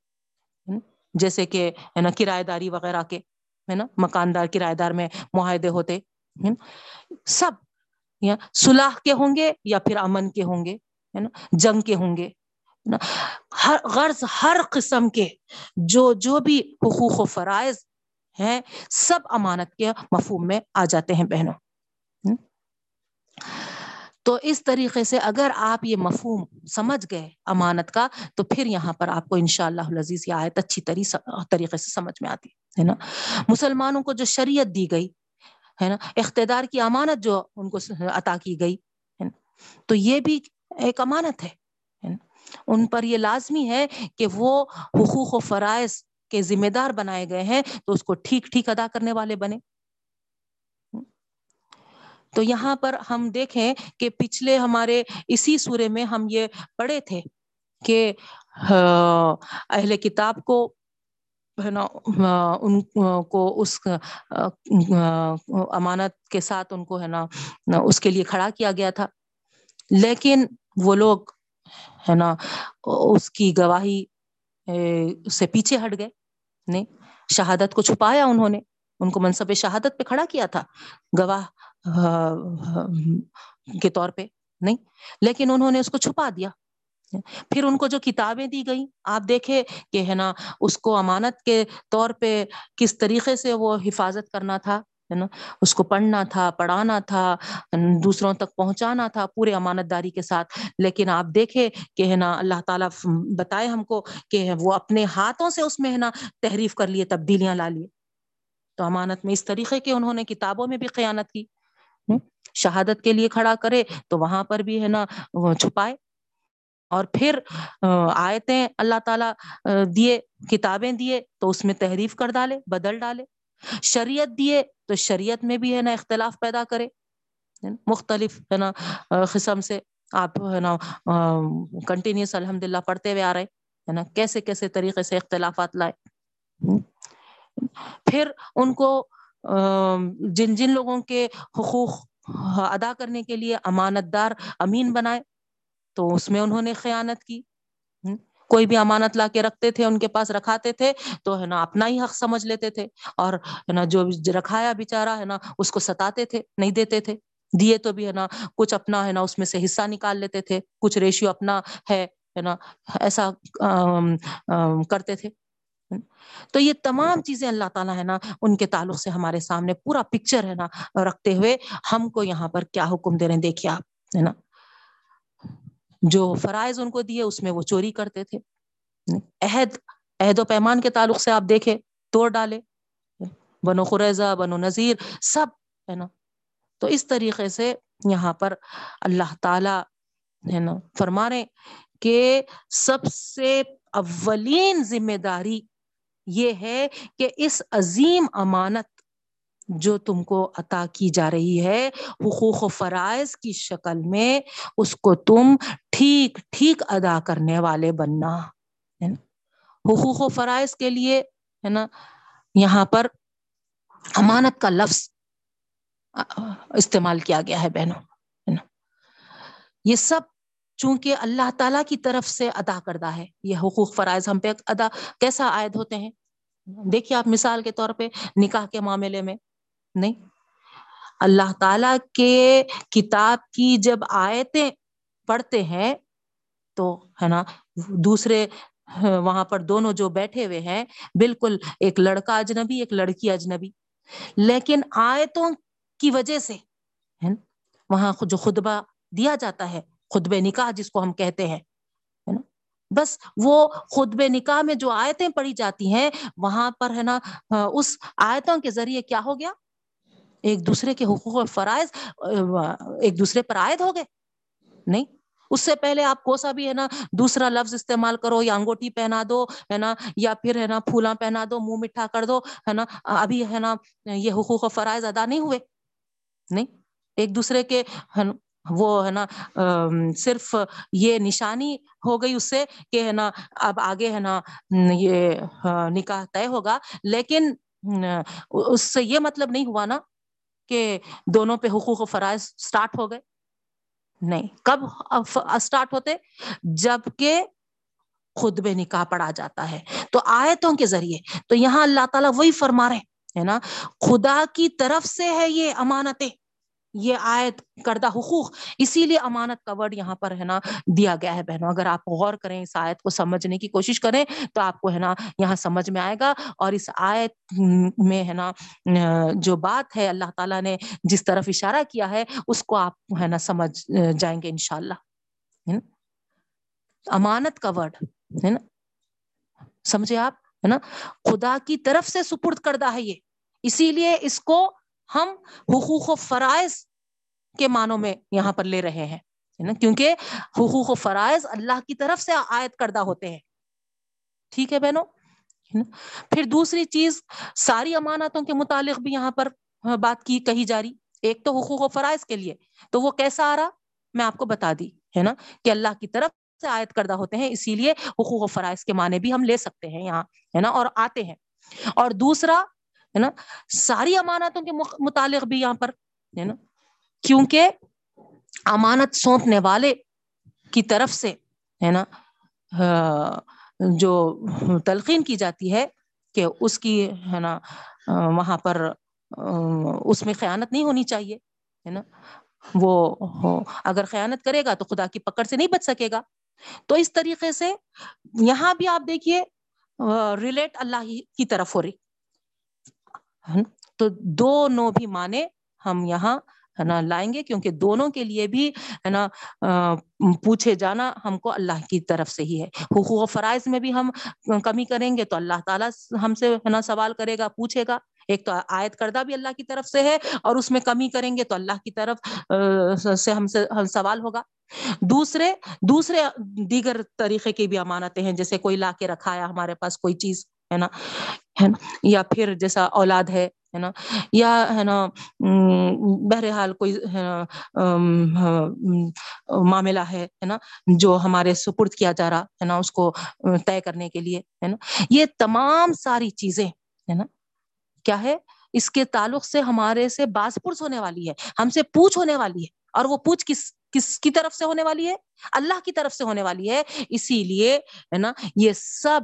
جیسے کہ، ہے نا کرایہ داری وغیرہ کے، ہے نا؟ مکاندار کرایہ دار میں معاہدے ہوتے سب، یا صلاح کے ہوں گے یا پھر امن کے ہوں گے، ہے نا؟ جنگ کے ہوں گے ہر غرض ہر قسم کے جو جو بھی حقوق و فرائض ہیں، سب امانت کے مفہوم میں آ جاتے ہیں بہنوں۔ تو اس طریقے سے اگر آپ یہ مفہوم سمجھ گئے امانت کا، تو پھر یہاں پر آپ کو ان شاء اللہ عزیز یہ آیت اچھی طریقے سے سمجھ میں آتی، ہے نا؟ مسلمانوں کو جو شریعت دی گئی، ہے نا؟ اقتدار کی امانت جو ان کو عطا کی گئی، ہے نا؟ تو یہ بھی ایک امانت ہے۔ ان پر یہ لازمی ہے کہ وہ حقوق و فرائض کے ذمہ دار بنائے گئے ہیں تو اس کو ٹھیک ٹھیک ادا کرنے والے بنے۔ تو یہاں پر ہم دیکھیں کہ پچھلے ہمارے اسی سورے میں ہم یہ پڑھے تھے کہ اہل کتاب کو، ہے نا ان کو اس امانت کے ساتھ ان کو، ہے نا، اس کے لیے کھڑا کیا گیا تھا۔ لیکن وہ لوگ ہے نا؟ اس کی گواہی سے پیچھے ہٹ گئے۔ نہیں شہادت کو چھپایا انہوں نے۔ ان کو منصب شہادت پہ کھڑا کیا تھا۔ گواہ کے طور پہ نہیں، لیکن انہوں نے اس کو چھپا دیا۔ پھر ان کو جو کتابیں دی گئی آپ دیکھے کہ ہے نا، اس کو امانت کے طور پہ کس طریقے سے وہ حفاظت کرنا تھا۔ ہے نا؟ اس کو پڑھنا تھا، پڑھانا تھا، دوسروں تک پہنچانا تھا پورے امانت داری کے ساتھ۔ لیکن آپ دیکھے کہ ہے نا، اللہ تعالیٰ بتائے ہم کو کہ وہ اپنے ہاتھوں سے اس میں ہے نا تحریف کر لیے، تبدیلیاں لا لیے۔ تو امانت میں اس طریقے کے انہوں نے کتابوں میں بھی قیانت کی۔ شہادت کے لیے کھڑا کرے تو وہاں پر بھی ہے نا چھپائے۔ اور پھر آیتیں اللہ تعالیٰ دیے، کتابیں دیے تو اس میں تحریف کر ڈالے، بدل ڈالے۔ شریعت دیے تو شریعت میں بھی ہے نا اختلاف پیدا کرے مختلف، ہے نا قسم سے آپ، ہے نا کنٹینیوس الحمد للہ پڑھتے ہوئے آ رہے، ہے نا؟ کیسے کیسے طریقے سے اختلافات لائے پھر ان کو جن جن لوگوں کے حقوق ادا کرنے کے لیے امانت دار امین بنائے، تو اس میں انہوں نے خیانت کی۔ کوئی بھی امانت لا کے رکھتے تھے، ان کے پاس رکھاتے تھے، تو ہے نا اپنا ہی حق سمجھ لیتے تھے اور ہے نا جو رکھایا بےچارا ہے نا اس کو ستاتے تھے، نہیں دیتے تھے۔ دیے تو بھی ہے نا کچھ اپنا ہے نا اس میں سے حصہ نکال لیتے تھے، کچھ ریشیو اپنا ہے نا ایسا کرتے تھے۔ تو یہ تمام چیزیں اللہ تعالیٰ ہے نا ان کے تعلق سے ہمارے سامنے پورا پکچر ہے نا رکھتے ہوئے ہم کو یہاں پر کیا حکم دے رہے ہیں، دیکھیے آپ، ہے نا۔ جو فرائض ان کو دیے، اس میں وہ چوری کرتے تھے۔ عہد عہد و پیمان کے تعلق سے آپ دیکھے توڑ ڈالے۔ بنو خریضہ بنو نذیر، سب، ہے نا؟ تو اس طریقے سے یہاں پر اللہ تعالی، ہے نا، فرما رہے کہ سب سے اولین ذمہ داری یہ ہے کہ اس عظیم امانت جو تم کو عطا کی جا رہی ہے، حقوق و فرائض کی شکل میں، اس کو تم ٹھیک ٹھیک ادا کرنے والے بننا، ہے نا؟ حقوق و فرائض کے لیے، ہے نا؟ یہاں پر امانت کا لفظ استعمال کیا گیا ہے بہنوں، ہے نا؟ یہ سب چونکہ اللہ تعالیٰ کی طرف سے ادا کردہ ہے، یہ حقوق فرائض ہم پہ ادا، کیسا عائد ہوتے ہیں؟ دیکھیے آپ مثال کے طور پہ نکاح کے معاملے میں، نہیں؟ اللہ تعالی کے کتاب کی جب آیتیں پڑھتے ہیں، تو ہے نا، دوسرے، وہاں پر دونوں جو بیٹھے ہوئے ہیں، بالکل ایک لڑکا اجنبی، ایک لڑکی اجنبی۔ لیکن آیتوں کی وجہ سے وہاں جو خطبہ دیا جاتا ہے خطب نکاح جس کو ہم کہتے ہیں بس وہ خطب نکاح میں جو آیتیں پڑھی جاتی ہیں، وہاں پر ہے نا، اس آیتوں کے ذریعے کیا ہو گیا؟ ایک دوسرے کے حقوق و فرائض، ایک دوسرے پر عائد ہو گئے۔ نہیں اس سے پہلے آپ کو سا بھی ہے نا، دوسرا لفظ استعمال کرو، یا انگوٹی پہنا دو، ہے نا، یا پھر ہے نا پھولا پہنا دو، منہ مٹھا کر دو، ہے نا، ابھی ہے نا یہ حقوق و فرائض ادا نہیں ہوئے، نہیں؟ ایک دوسرے کے وہ ہے نا صرف یہ نشانی ہو گئی اس سے کہ ہے نا، اب آگے ہے نا، یہ ہاں، نکاح طے ہوگا، لیکن اس سے یہ مطلب نہیں ہوا نا کہ دونوں پہ حقوق و فرائض اسٹارٹ ہو گئے۔ نہیں۔ کب اسٹارٹ ہوتے؟ جبکہ خود بے نکاح پڑا جاتا ہے۔ تو آیتوں کے ذریعے۔ تو یہاں اللہ تعالیٰ وہی فرما رہے ہے نا؟ خدا کی طرف سے ہے یہ امانتیں۔ یہ آیت کردہ حقوق، اسی لیے امانت کا ورڈ یہاں پر ہے نا دیا گیا ہے بہنوں، اگر آپ غور کریں اس آیت کو سمجھنے کی کوشش کریں تو آپ کو ہے نا یہاں سمجھ میں آئے گا اور اس آیت میں ہے نا جو بات ہے اللہ تعالیٰ نے جس طرف اشارہ کیا ہے اس کو آپ ہے نا سمجھ جائیں گے انشاءاللہ۔ امانت کا ورڈ ہے نا؟ سمجھے آپ؟ ہے نا؟ خدا کی طرف سے سپرد کردہ ہے یہ۔ اسی لیے اس کو ہم حقوق و فرائض کے معنوں میں یہاں پر لے رہے ہیں کیونکہ حقوق و فرائض اللہ کی طرف سے عائد کردہ ہوتے ہیں۔ ٹھیک ہے بہنوں؟ پھر دوسری چیز، ساری امانتوں کے متعلق بھی یہاں پر بات کی، کہی جا رہی۔ ایک تو حقوق و فرائض کے لیے۔ تو وہ کیسا آ رہا؟ میں آپ کو بتا دی، ہے نا؟ کہ اللہ کی طرف سے عائد کردہ ہوتے ہیں، اسی لیے حقوق و فرائض کے معنی بھی ہم لے سکتے ہیں یہاں، ہے نا؟ اور آتے ہیں۔ اور دوسرا ہے نا؟ ساری امانتوں کے متعلق بھی یہاں پر، ہے نا؟ کیونکہ امانت سونپنے والے کی طرف سے، ہے نا؟ جو تلقین کی جاتی ہے کہ اس کی، ہے نا وہاں پر اس میں خیانت نہیں ہونی چاہیے، ہے نا؟ وہ اگر خیانت کرے گا تو خدا کی پکڑ سے نہیں بچ سکے گا۔ تو اس طریقے سے یہاں بھی آپ دیکھیے ریلیٹ اللہ کی طرف ہو رہی۔ تو دونوں بھی مانے ہم یہاں ہے نا لائیں گے، کیونکہ دونوں کے لیے بھی ہے نا پوچھے جانا ہم کو اللہ کی طرف سے ہی ہے۔ حقوق و فرائض میں بھی ہم کمی کریں گے تو اللہ تعالیٰ ہم سے ہے نا سوال کرے گا، پوچھے گا۔ ایک تو آیت کردہ بھی اللہ کی طرف سے ہے اور اس میں کمی کریں گے تو اللہ کی طرف سے ہم سے سوال ہوگا۔ دوسرے دوسرے دیگر طریقے کی بھی امانتیں ہیں، جیسے کوئی لا کے رکھا ہے ہمارے پاس کوئی چیز۔ ہے نا ہے نا؟ یا پھر جیسا اولاد ہے ہے نا؟ یا ہے نا بہرحال کوئی معاملہ ہے نا؟ جو ہمارے سپرد کیا جا رہا، ہے نا، اس کو طے کرنے کے لیے، ہے نا؟ یہ تمام ساری چیزیں، ہے نا؟ کیا ہے؟ اس کے تعلق سے ہمارے سے باز پرس ہونے والی ہے، ہم سے پوچھ ہونے والی ہے، اور وہ پوچھ کس کس کی طرف سے ہونے والی ہے؟ اللہ کی طرف سے ہونے والی ہے، اسی لیے، ہے نا، یہ سب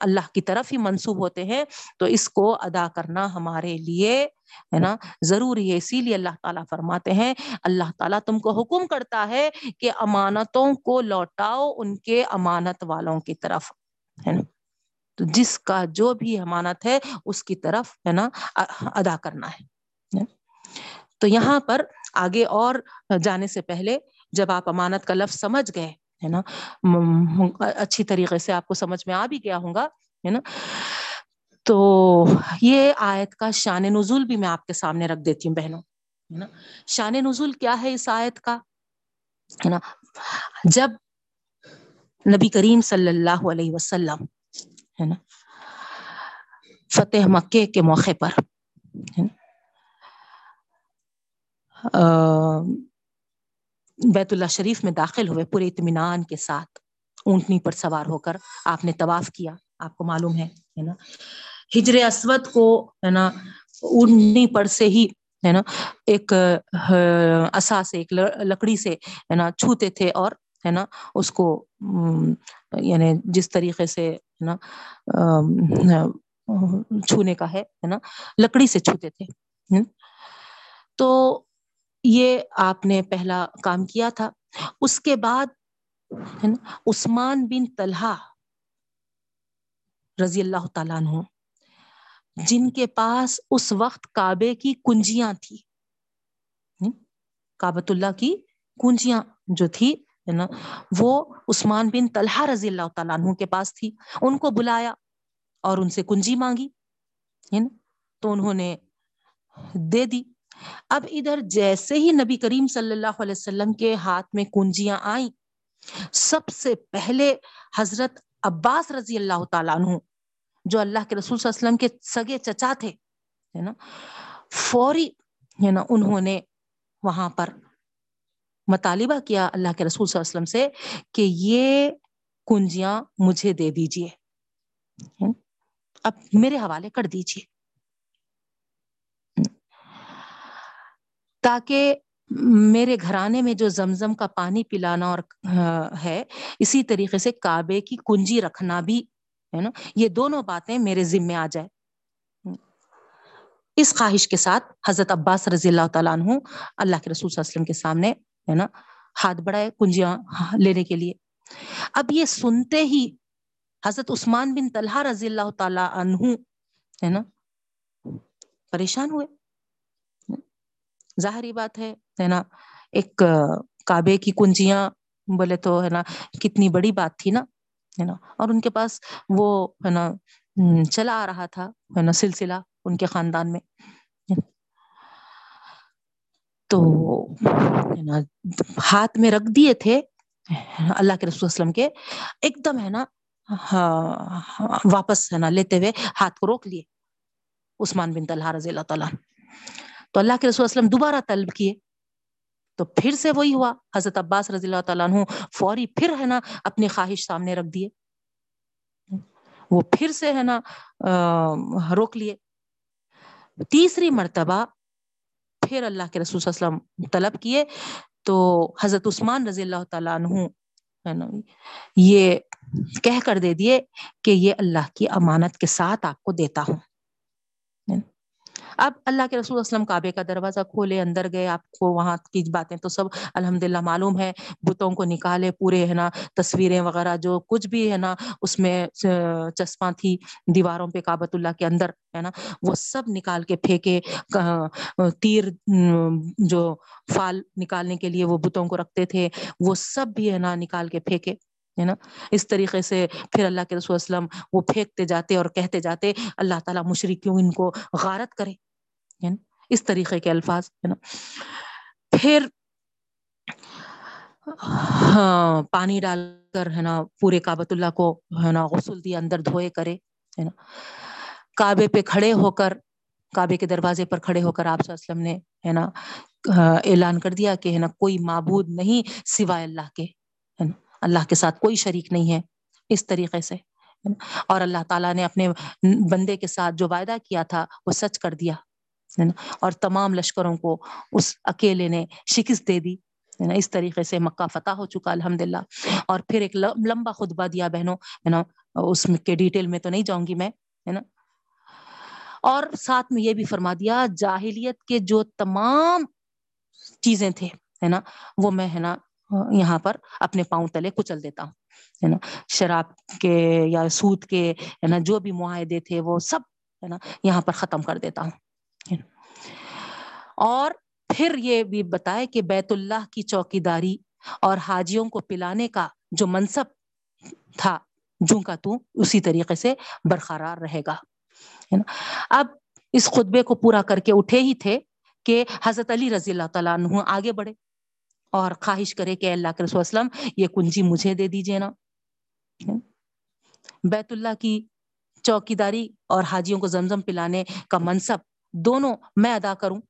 اللہ کی طرف ہی منسوب ہوتے ہیں، تو اس کو ادا کرنا ہمارے لیے، ہے نا، ضروری ہے۔ اسی لیے اللہ تعالیٰ فرماتے ہیں، اللہ تعالیٰ تم کو حکم کرتا ہے کہ امانتوں کو لوٹاؤ ان کے امانت والوں کی طرف، ہے نا۔ تو جس کا جو بھی امانت ہے، اس کی طرف، ہے نا، ادا کرنا ہے تو یہاں پر آگے اور جانے سے پہلے، جب آپ امانت کا لفظ سمجھ گئے ہے نا؟ اچھی طریقے سے آپ کو سمجھ میں آ بھی گیا ہوں گا ہے نا؟ تو یہ آیت کا شان نزول بھی میں آپ کے سامنے رکھ دیتی ہوں بہنوں، ہے نا؟ شان نزول کیا ہے اس آیت کا؟ ہے نا؟ جب نبی کریم صلی اللہ علیہ وسلم، ہے نا؟ فتح مکے کے موقع پر بیت اللہ شریف میں داخل ہوئے پورے اطمینان کے ساتھ اونٹنی پر سوار ہو کر آپ نے طواف کیا۔ آپ کو معلوم ہے نا؟ ہجر اسود کو، ہے نا، اونٹنی پر سے ہی، ہے نا، ایک اصا سے، ایک لکڑی سے، ہے نا، چھوتے تھے اور، ہے نا، اس کو یعنی جس طریقے سے، ہے نا چھونے کا ہے نا، لکڑی سے چھوتے تھے۔ تو یہ آپ نے پہلا کام کیا تھا۔ اس کے بعد ہے نا، عثمان بن طلحہ رضی اللہ تعالیٰ عنہ، جن کے پاس اس وقت کعبے کی کنجیاں تھی۔ کابت اللہ کی کنجیاں جو تھی، ہے نا، وہ عثمان بن طلحہ رضی اللہ تعالیٰ عنہ کے پاس تھی۔ ان کو بلایا اور ان سے کنجی مانگی، ہے نا، تو انہوں نے دے دی۔ اب ادھر جیسے ہی نبی کریم صلی اللہ علیہ وسلم کے ہاتھ میں کنجیاں آئیں، سب سے پہلے حضرت عباس رضی اللہ تعالیٰ عنہ، جو اللہ کے رسول صلی اللہ علیہ وسلم کے سگے چچا تھے، ہے نا، فوری، ہے نا، انہوں نے وہاں پر مطالبہ کیا اللہ کے رسول صلی اللہ علیہ وسلم سے کہ یہ کنجیاں مجھے دے دیجیے اب میرے حوالے کر دیجیے۔ تاکہ میرے گھرانے میں جو زمزم کا پانی پلانا اور ہے، اسی طریقے سے کعبے کی کنجی رکھنا بھی، ہے نا، یہ دونوں باتیں میرے ذمے آ جائے اس خواہش کے ساتھ حضرت عباس رضی اللہ تعالیٰ عنہ اللہ کے رسول صلی اللہ علیہ وسلم کے سامنے، ہے نا، ہاتھ بڑھائے کنجیاں لینے کے لیے۔ اب یہ سنتے ہی حضرت عثمان بن طلحہ رضی اللہ تعالیٰ عنہ، ہے نا، پریشان ہوئے۔ ظاہری بات ہے نا؟ ایک کعبے کی کنجیاں، بولے تو، ہے نا، کتنی بڑی بات تھی نا، ہے نا؟ اور ان کے پاس وہ، ہے نا چلا آ رہا تھا، ہے نا، سلسلہ ان کے خاندان میں۔ تو ہاتھ میں رکھ دیے تھے، اللہ کے رسول وسلم کے، ایک دم، ہے نا ہاں، ہاں، واپس، ہے نا، لیتے ہوئے ہاتھ کو روک لیے۔ عثمان بن طلحہ رضی اللہ تعالیٰ تو اللہ کے رسول وسلم دوبارہ طلب کیے۔ تو پھر سے وہی ہوا، حضرت عباس رضی اللہ تعالیٰ عنہ فوری پھر ہے نا اپنی خواہش سامنے رکھ دیے۔ وہ پھر سے ہے نا روک لیے۔ تیسری مرتبہ پھر اللہ کے رسول صلی اللہ علیہ وسلم طلب کیے۔ تو حضرت عثمان رضی اللہ تعالیٰ عنہ ہے نا، یہ کہہ کر دے دیے کہ یہ اللہ کی امانت کے ساتھ آپ کو دیتا ہوں۔ اب اللہ کے رسول اسلم کعبے کا دروازہ کھولے، اندر گئے، آپ کو وہاں کی باتیں تو سب الحمد للہ معلوم ہے بتوں کو نکالے پورے، ہے نا، تصویریں وغیرہ جو کچھ بھی، ہے نا، اس میں چسپاں تھی دیواروں پہ کابت اللہ کے اندر، ہے نا، وہ سب نکال کے پھینکے۔ تیر جو فال نکالنے کے لیے وہ بتوں کو رکھتے تھے، وہ سب بھی، ہے نا، نکال کے پھینکے، ہے نا۔ اس طریقے سے پھر اللہ کے رسول وسلم وہ پھینکتے جاتے اور کہتے جاتے، اللہ تعالیٰ مشرقیوں ان کو غارت کرے۔ اس طریقے کے الفاظ، ہے نا؟ پھر ہاں، پانی ڈال کر، ہے نا، پورے کابت اللہ کو، ہے نا، غسل دیا اندر دھوئے کرے، ہے نا؟ کعبے پہ کھڑے ہو کر، کعبے کے دروازے پر کھڑے ہو کر آپ وسلم نے، ہے نا، اعلان کر دیا کہ، ہے نا، کوئی معبود نہیں سوائے اللہ کے، ہے نا؟ اللہ کے ساتھ کوئی شریک نہیں ہے، اس طریقے سے اور اللہ تعالیٰ نے اپنے بندے کے ساتھ جو وعدہ کیا تھا، وہ سچ کر دیا۔ اور تمام لشکروں کو اس اکیلے نے شکست دے دی اس طریقے سے مکہ فتح ہو چکا الحمد للہ اور پھر ایک لمبا خطبہ دیا بہنوں، ہے نا؟ اس کے ڈیٹیل میں تو نہیں جاؤں گی میں، ہے نا؟ اور ساتھ میں یہ بھی فرما دیا، جاہلیت کے جو تمام چیزیں تھے، ہے نا؟ وہ میں، ہے نا، یہاں پر اپنے پاؤں تلے کچل دیتا ہوں، ہے نا؟ شراب کے یا سود کے، ہے نا، جو بھی معاہدے تھے، وہ سب، ہے نا، یہاں پر ختم کر دیتا ہوں۔ اور پھر یہ بھی بتائے کہ بیت اللہ کی چوکی داری اور حاجیوں کو پلانے کا جو منصب تھا جو کا تو اسی طریقے سے برقرار رہے گا اب اس خطبے کو پورا کر کے اٹھے ہی تھے کہ حضرت علی رضی اللہ تعالیٰ عنہ آگے بڑھے اور خواہش کرے کہ اللہ کے رسول وسلم، یہ کنجی مجھے دے دیجیے نا۔ بیت اللہ کی چوکی داری اور حاجیوں کو زمزم پلانے کا منصب دونوں میں ادا کروں۔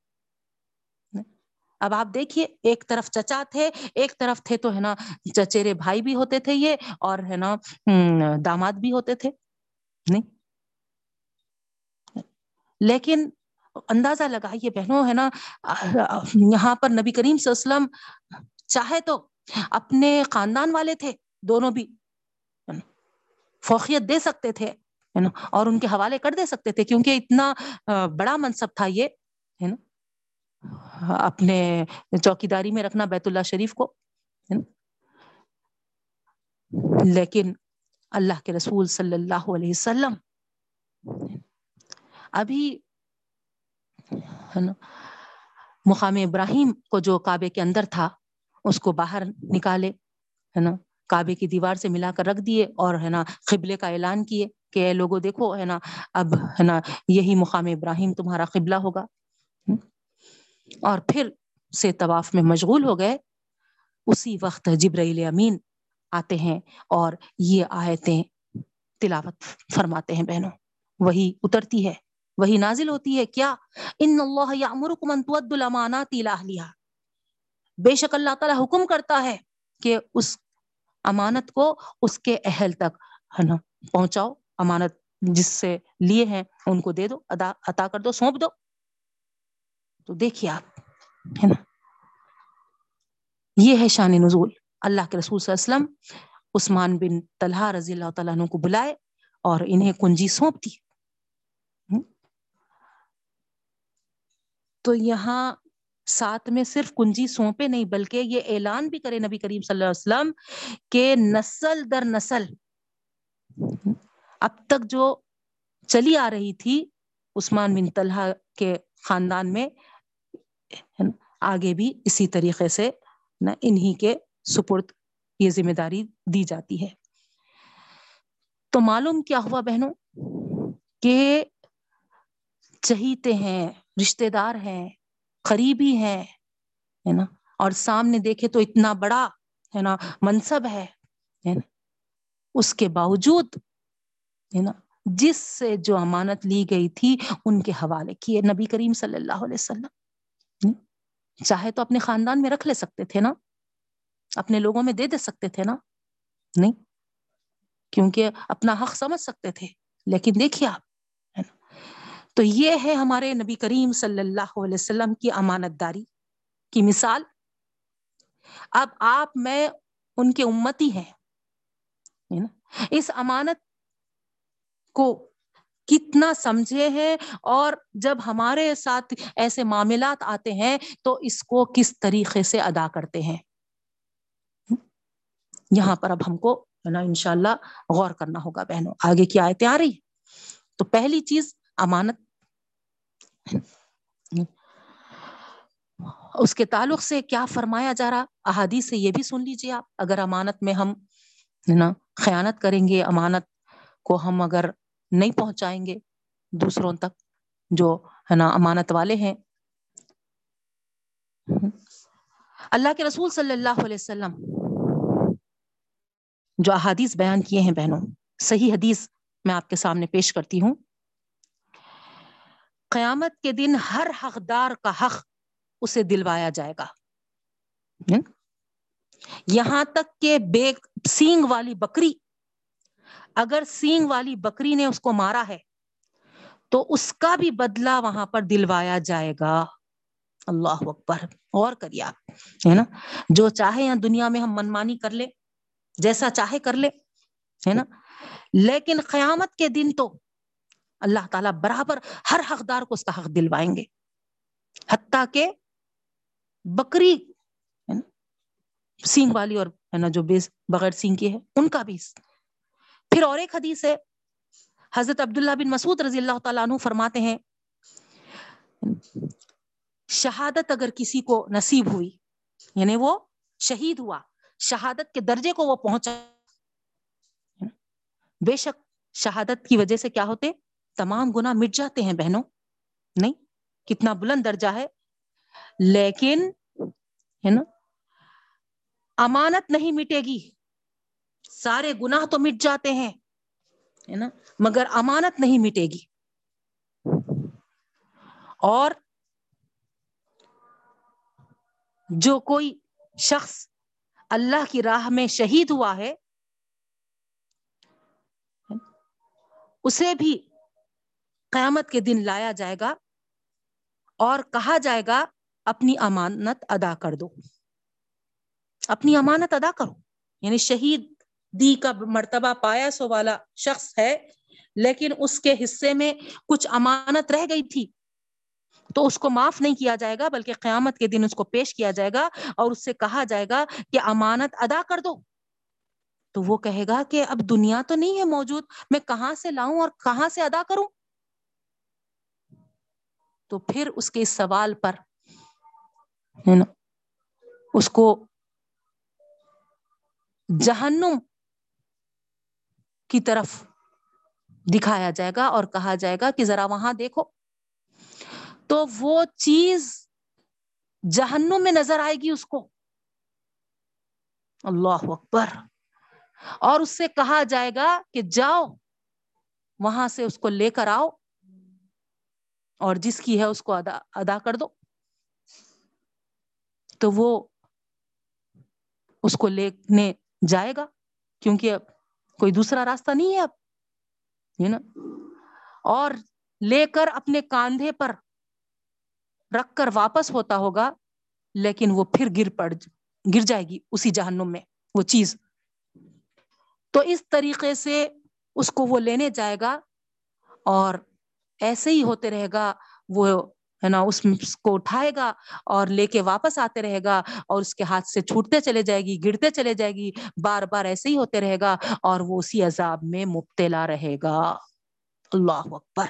اب آپ دیکھیے، ایک طرف چچا تھے، ایک طرف تھے تو ہے نا، چچیرے بھائی بھی ہوتے تھے یہ، اور ہے نا داماد بھی ہوتے تھے۔ نہیں؟ لیکن اندازہ لگائیے بہنوں، ہے نا، یہاں پر نبی کریم صلی اللہ علیہ وسلم چاہے تو اپنے خاندان والے تھے، دونوں بھی فوقیت دے سکتے تھے۔ ہے نا؟ اور ان کے حوالے کر دے سکتے تھے کیونکہ اتنا بڑا منصب تھا یہ، ہے نا؟ اپنے چوکی داری میں رکھنا بیت اللہ شریف کو، ہے نا؟ لیکن اللہ کے رسول صلی اللہ علیہ وسلم ابھی، ہے نا؟ مقام ابراہیم کو جو کعبے کے اندر تھا، اس کو باہر نکالے، ہے نا؟ کعبے کی دیوار سے ملا کر رکھ دیے اور، ہے نا، قبلے کا اعلان کیے۔ کہ لوگوں دیکھو، ہے نا، اب، ہے نا، یہی مقام ابراہیم تمہارا قبلہ ہوگا۔ اور پھر سے طواف میں مشغول ہو گئے۔ اسی وقت جبرائیل امین آتے ہیں اور یہ آیتیں تلاوت فرماتے ہیں بہنوں۔ وہی اترتی ہے، وہی نازل ہوتی ہے۔ کیا؟ ان اللہ یامرکم ان تؤدوا الامانات الى اهلها بے شک اللہ تعالی حکم کرتا ہے کہ اس امانت کو اس کے اہل تک، ہے نا، پہنچاؤ۔ امانت جس سے لیے ہیں، ان کو دے دو، ادا، عطا کر دو، سونپ دو۔ تو دیکھیے آپ، ہے نا؟ یہ ہے شان نزول۔ اللہ کے رسول صلی اللہ علیہ وسلم عثمان بن طلحہ رضی اللہ تعالیٰ عنہ کو بلائے اور انہیں کنجی سونپ دی۔ تو یہاں ساتھ میں صرف کنجی سونپے نہیں، بلکہ یہ اعلان بھی کرے نبی کریم صلی اللہ علیہ وسلم کہ نسل در نسل اب تک جو چلی آ رہی تھی عثمان بن طلحہ کے خاندان میں، آگے بھی اسی طریقے سے نہ انہی کے سپرد یہ ذمہ داری دی جاتی ہے۔ تو معلوم کیا ہوا بہنوں؟ کہ چہیتے ہیں رشتے دار ہیں، قریبی ہیں، ہے نا؟ اور سامنے دیکھے تو اتنا بڑا، ہے نا، منصب ہے نا؟ اس کے باوجود ہے نا؟ جس سے جو امانت لی گئی تھی، ان کے حوالے کیے نبی کریم صلی اللہ علیہ وسلم۔ چاہے تو اپنے خاندان میں رکھ لے سکتے تھے نا؟ اپنے لوگوں میں دے دے سکتے تھے نا؟ نہیں۔ کیونکہ اپنا حق سمجھ سکتے تھے۔ لیکن دیکھیے آپ تو یہ ہے ہمارے نبی کریم صلی اللہ علیہ وسلم کی امانت داری کی مثال۔ اب آپ میں ان کے امتی ہیں اس امانت کو کتنا سمجھے ہیں اور جب ہمارے ساتھ ایسے معاملات آتے ہیں تو اس کو کس طریقے سے ادا کرتے ہیں؟ یہاں پر اب ہم کو ہے نا انشاءاللہ غور کرنا ہوگا بہنوں، آگے کی آیتیں آ رہی تو پہلی چیز امانت، اس کے تعلق سے کیا فرمایا جا رہا؟ احادیث سے یہ بھی سن لیجیے آپ، اگر امانت میں ہم نا خیانت کریں گے، امانت کو ہم اگر نہیں پہنچائیں گے دوسروں تک، جو ہے نا امانت والے ہیں۔ اللہ کے رسول صلی اللہ علیہ وسلم جو احادیث بیان کیے ہیں بہنوں، صحیح حدیث میں آپ کے سامنے پیش کرتی ہوں۔ قیامت کے دن ہر حقدار کا حق اسے دلوایا جائے گا۔ یہاں تک کہ بے سینگ والی بکری اگر سینگ والی بکری نے اس کو مارا ہے، تو اس کا بھی بدلہ وہاں پر دلوایا جائے گا۔ اللہ اکبر۔ اور کریے آپ، ہے نا؟ جو چاہے یہاں دنیا میں ہم منمانی کر لے جیسا چاہے کر لے ہے نا؟ لیکن قیامت کے دن تو اللہ تعالیٰ برابر ہر حقدار کو اس کا حق دلوائیں گے۔ حتیٰ کہ بکری سینگ والی اور، ہے نا، جو بیس بغیر سینگ کی ہے، ان کا بھی پھر اور ایک حدیث ہے، حضرت عبداللہ بن مسعود رضی اللہ تعالیٰ عنہ فرماتے ہیں، شہادت اگر کسی کو نصیب ہوئی یعنی وہ شہید ہوا، شہادت کے درجے کو وہ پہنچا، بے شک شہادت کی وجہ سے کیا ہوتے؟ تمام گنا مٹ جاتے ہیں بہنوں۔ نہیں، کتنا بلند درجہ ہے۔ لیکن، ہے نا، امانت نہیں مٹے گی۔ سارے گناہ تو مٹ جاتے ہیں، ہے نا؟ مگر امانت نہیں مٹے گی۔ اور جو کوئی شخص اللہ کی راہ میں شہید ہوا ہے، اسے بھی قیامت کے دن لایا جائے گا اور کہا جائے گا، اپنی امانت ادا کر دو۔ اپنی امانت ادا کرو۔ یعنی شہید دی کا مرتبہ پایا سو والا شخص ہے، لیکن اس کے حصے میں کچھ امانت رہ گئی تھی۔ تو اس کو معاف نہیں کیا جائے گا، بلکہ قیامت کے دن اس کو پیش کیا جائے گا اور اس سے کہا جائے گا کہ امانت ادا کر دو۔ تو وہ کہے گا کہ اب دنیا تو نہیں ہے موجود، میں کہاں سے لاؤں اور کہاں سے ادا کروں؟ تو پھر اس کے اس سوال پر، ہے نا، اس کو جہنم کی طرف دکھایا جائے گا اور کہا جائے گا کہ ذرا وہاں دیکھو۔ تو وہ چیز جہنم میں نظر آئے گی اس کو۔ اللہ اکبر۔ اور اس سے کہا جائے گا کہ جاؤ، وہاں سے اس کو لے کر آؤ اور جس کی ہے اس کو ادا ادا کر دو۔ تو وہ اس کو لینے جائے گا، کیونکہ کوئی دوسرا راستہ نہیں ہے اب ہے نا اور لے کر اپنے کاندھے پر رکھ کر واپس ہوتا ہوگا، لیکن وہ پھر گر پڑ گر جائے گی اسی جہنم میں، وہ چیز۔ تو اس طریقے سے اس کو وہ لینے جائے گا اور ایسے ہی ہوتے رہے گا، وہ ہے نا، اس کو اٹھائے گا اور لے کے واپس آتے رہے گا اور اس کے ہاتھ سے چھوٹتے چلے جائے گی، گرتے چلے جائے گی، بار بار ایسے ہی ہوتے رہے گا اور وہ اسی عذاب میں مبتلا رہے گا۔ اللہ اکبر۔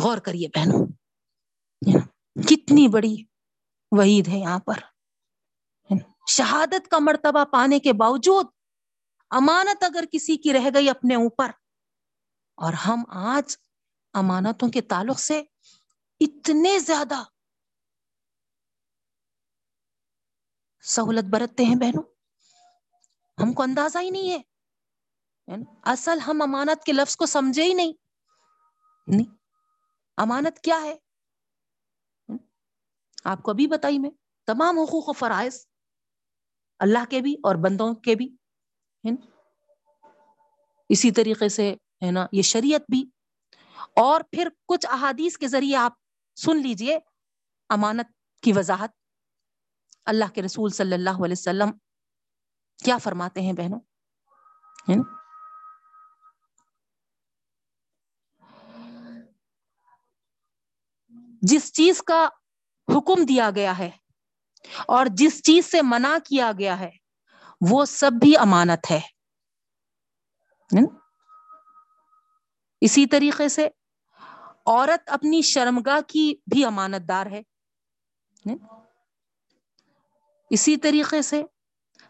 غور کریے بہنوں کتنی بڑی وعید ہے یہاں پر۔ شہادت کا مرتبہ پانے کے باوجود امانت اگر کسی کی رہ گئی اپنے اوپر اور ہم آج امانتوں کے تعلق سے اتنے زیادہ سہولت برتتے ہیں بہنوں۔ ہم کو اندازہ ہی نہیں ہے۔ یعنی اصل ہم امانت کے لفظ کو سمجھے ہی نہیں۔ نہیں، امانت کیا ہے؟ آپ کو ابھی بتائی میں تمام حقوق و فرائض اللہ کے بھی اور بندوں کے بھی۔ یعنی اسی طریقے سے، ہے نا، یہ شریعت بھی اور پھر کچھ احادیث کے ذریعے آپ سن لیجیے امانت کی وضاحت۔ اللہ کے رسول صلی اللہ علیہ وسلم کیا فرماتے ہیں بہنوں؟ جس چیز کا حکم دیا گیا ہے اور جس چیز سے منع کیا گیا ہے، وہ سب بھی امانت ہے۔ اسی طریقے سے عورت اپنی شرمگاہ کی بھی امانت دار ہے۔ اسی طریقے سے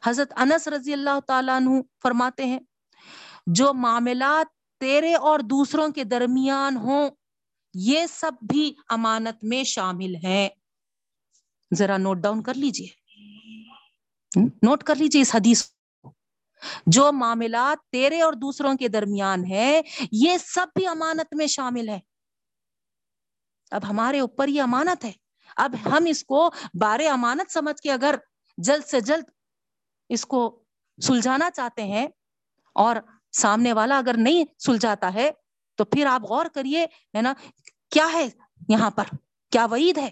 حضرت انس رضی اللہ تعالیٰ عنہ فرماتے ہیں، جو معاملات تیرے اور دوسروں کے درمیان ہوں، یہ سب بھی امانت میں شامل ہیں۔ ذرا نوٹ ڈاؤن کر لیجیے۔ نوٹ کر لیجیے اس حدیث جو معاملات تیرے اور دوسروں کے درمیان ہے یہ سب بھی امانت میں شامل ہے اب ہمارے اوپر یہ امانت ہے۔ اب ہم اس کو بارے امانت سمجھ کے اگر جلد سے جلد اس کو سلجھانا چاہتے ہیں اور سامنے والا اگر نہیں سلجھاتا ہے، تو پھر آپ غور کریے، ہے نا، کیا ہے یہاں پر؟ کیا وعید ہے؟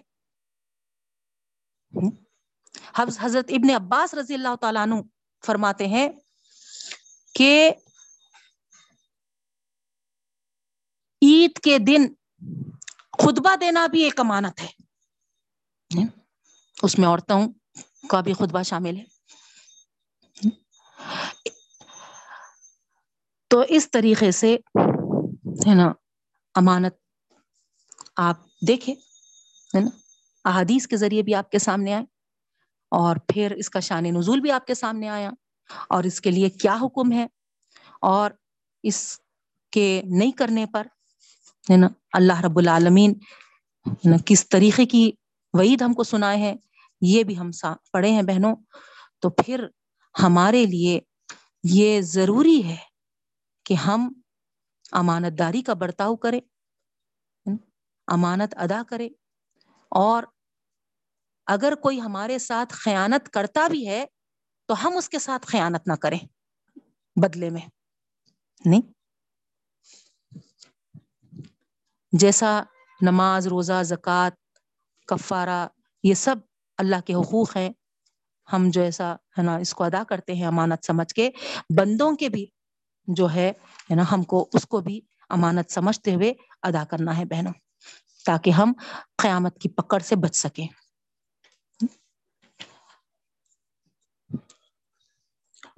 حضرت ابن عباس رضی اللہ تعالیٰ عنہ فرماتے ہیں کہ عید کے دن خطبہ دینا بھی ایک امانت ہے۔ اس میں عورتوں کا بھی خطبہ شامل ہے۔ تو اس طریقے سے ہے نا، امانت آپ دیکھیں، ہے نا، احادیث کے ذریعے بھی آپ کے سامنے آئے اور پھر اس کا شان نزول بھی آپ کے سامنے آیا۔ اور اس کے لیے کیا حکم ہے اور اس کے نہیں کرنے پر ہے نا اللہ رب العالمین کس طریقے کی وعید ہم کو سنائے ہیں، یہ بھی ہم پڑھے ہیں بہنوں۔ تو پھر ہمارے لیے یہ ضروری ہے کہ ہم امانت داری کا برتاؤ کرے امانت ادا کرے اور اگر کوئی ہمارے ساتھ خیانت کرتا بھی ہے تو ہم اس کے ساتھ خیانت نہ کریں بدلے میں۔ نہیں۔ جیسا نماز، روزہ، زکوٰۃ، کفارہ، یہ سب اللہ کے حقوق ہیں، ہم جو ایسا ہے نا، اس کو ادا کرتے ہیں امانت سمجھ کے۔ بندوں کے بھی جو ہے ہے نا، ہم کو اس کو بھی امانت سمجھتے ہوئے ادا کرنا ہے بہنوں، تاکہ ہم قیامت کی پکڑ سے بچ سکیں۔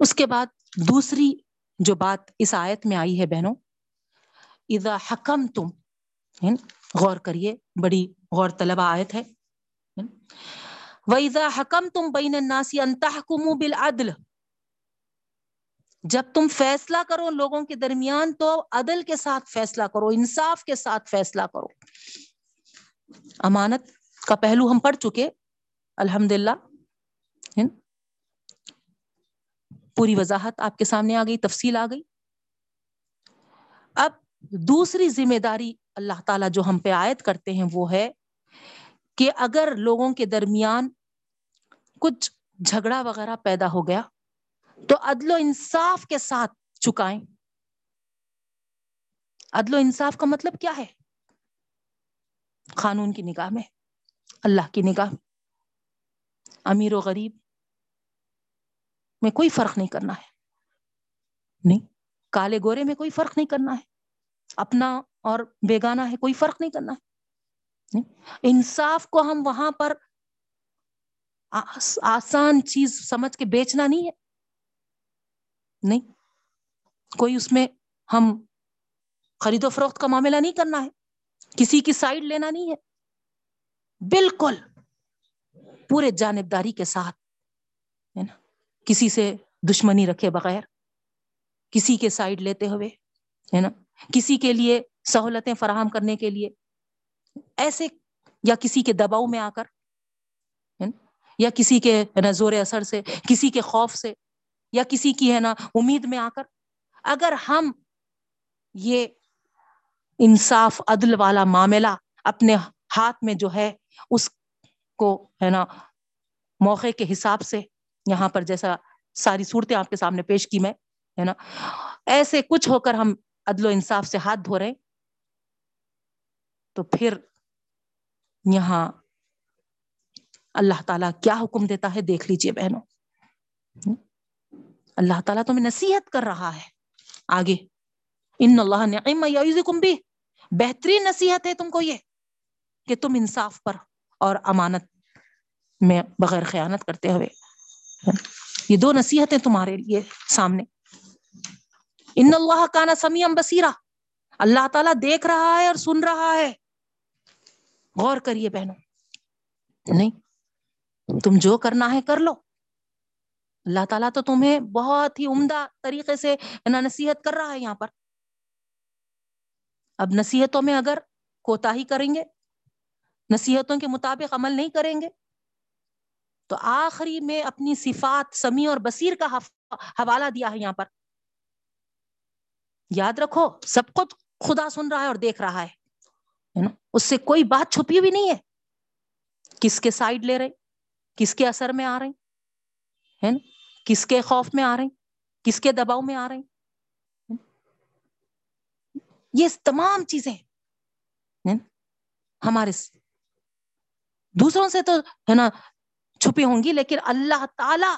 اس کے بعد دوسری جو بات اس آیت میں آئی ہے بہنوں، اذا حکم تم یعنی غور کریے، بڑی غور طلبہ آیت ہے۔ وَإِذَا حَكَمْ تُمْ بَيْنَ النَّاسِ أَن تَحْكُمُوا بِالْعَدْلِ۔ جب تم فیصلہ کرو لوگوں کے درمیان، تو عدل کے ساتھ فیصلہ کرو، انصاف کے ساتھ فیصلہ کرو۔ امانت کا پہلو ہم پڑھ چکے الحمد للہ پوری وضاحت آپ کے سامنے آ گئی، تفصیل آ گئی۔ اب دوسری ذمہ داری اللہ تعالیٰ جو ہم پہ عائد کرتے ہیں وہ ہے کہ اگر لوگوں کے درمیان کچھ جھگڑا وغیرہ پیدا ہو گیا تو عدل و انصاف کے ساتھ چکائیں۔ عدل و انصاف کا مطلب کیا ہے؟ قانون کی نگاہ میں، اللہ کی نگاہ امیر و غریب میں کوئی فرق نہیں کرنا ہے۔ نہیں۔ کالے گورے میں کوئی فرق نہیں کرنا ہے۔ اپنا اور بیگانہ ہے کوئی فرق نہیں کرنا ہے۔ انصاف کو ہم وہاں پر آسان چیز سمجھ کے بیچنا نہیں ہے۔ نہیں۔ کوئی اس میں ہم خرید و فروخت کا معاملہ نہیں کرنا ہے۔ کسی کی سائڈ لینا نہیں ہے۔ بالکل پورے جانبداری کے ساتھ ہے نا۔ کسی سے دشمنی رکھے بغیر، کسی کے سائڈ لیتے ہوئے، ہے نا؟ کسی کے لیے سہولتیں فراہم کرنے کے لیے، ایسے یا کسی کے دباؤ میں آ کر یا کسی کے، ہے نا، زور اثر سے، کسی کے خوف سے، یا کسی کی، ہے نا، امید میں آ کر۔ اگر ہم یہ انصاف عدل والا معاملہ اپنے ہاتھ میں جو ہے، اس کو، ہے نا، موقع کے حساب سے یہاں پر جیسا ساری صورتیں آپ کے سامنے پیش کی میں، ہے نا؟ ایسے کچھ ہو کر ہم عدل و انصاف سے ہاتھ دھو رہے تو پھر یہاں اللہ تعالیٰ کیا حکم دیتا ہے؟ دیکھ لیجیے بہنوں۔ اللہ تعالیٰ تمہیں نصیحت کر رہا ہے۔ آگے، ان اللہ نعم بھی بہترین نصیحت ہے تم کو یہ کہ تم انصاف پر اور امانت میں بغیر خیانت کرتے ہوئے۔ یہ دو نصیحتیں تمہارے لیے سامنے۔ ان اللہ کا نا سمیم بصیرہ۔ اللہ تعالیٰ دیکھ رہا ہے اور سن رہا ہے۔ غور کریے بہنوں۔ نہیں، تم جو کرنا ہے کر لو۔ اللہ تعالیٰ تو تمہیں بہت ہی عمدہ طریقے سے نصیحت کر رہا ہے یہاں پر۔ اب نصیحتوں میں اگر کوتا ہی کریں گے، نصیحتوں کے مطابق عمل نہیں کریں گے تو آخری میں اپنی صفات سمیع اور بصیر کا حوالہ دیا ہے یہاں پر۔ یاد رکھو، سب کو خدا سن رہا ہے اور دیکھ رہا ہے۔ اس سے کوئی بات چھپی ہوئی نہیں ہے۔ کس کے سائڈ لے رہے کس کے اثر میں آ رہے ہیں؟ کس کے خوف میں آ رہے کس کے دباؤ میں آ رہے یہ تمام چیزیں ہمارے دوسروں سے تو، ہے نا چھپی ہوں گی، لیکن اللہ تعالی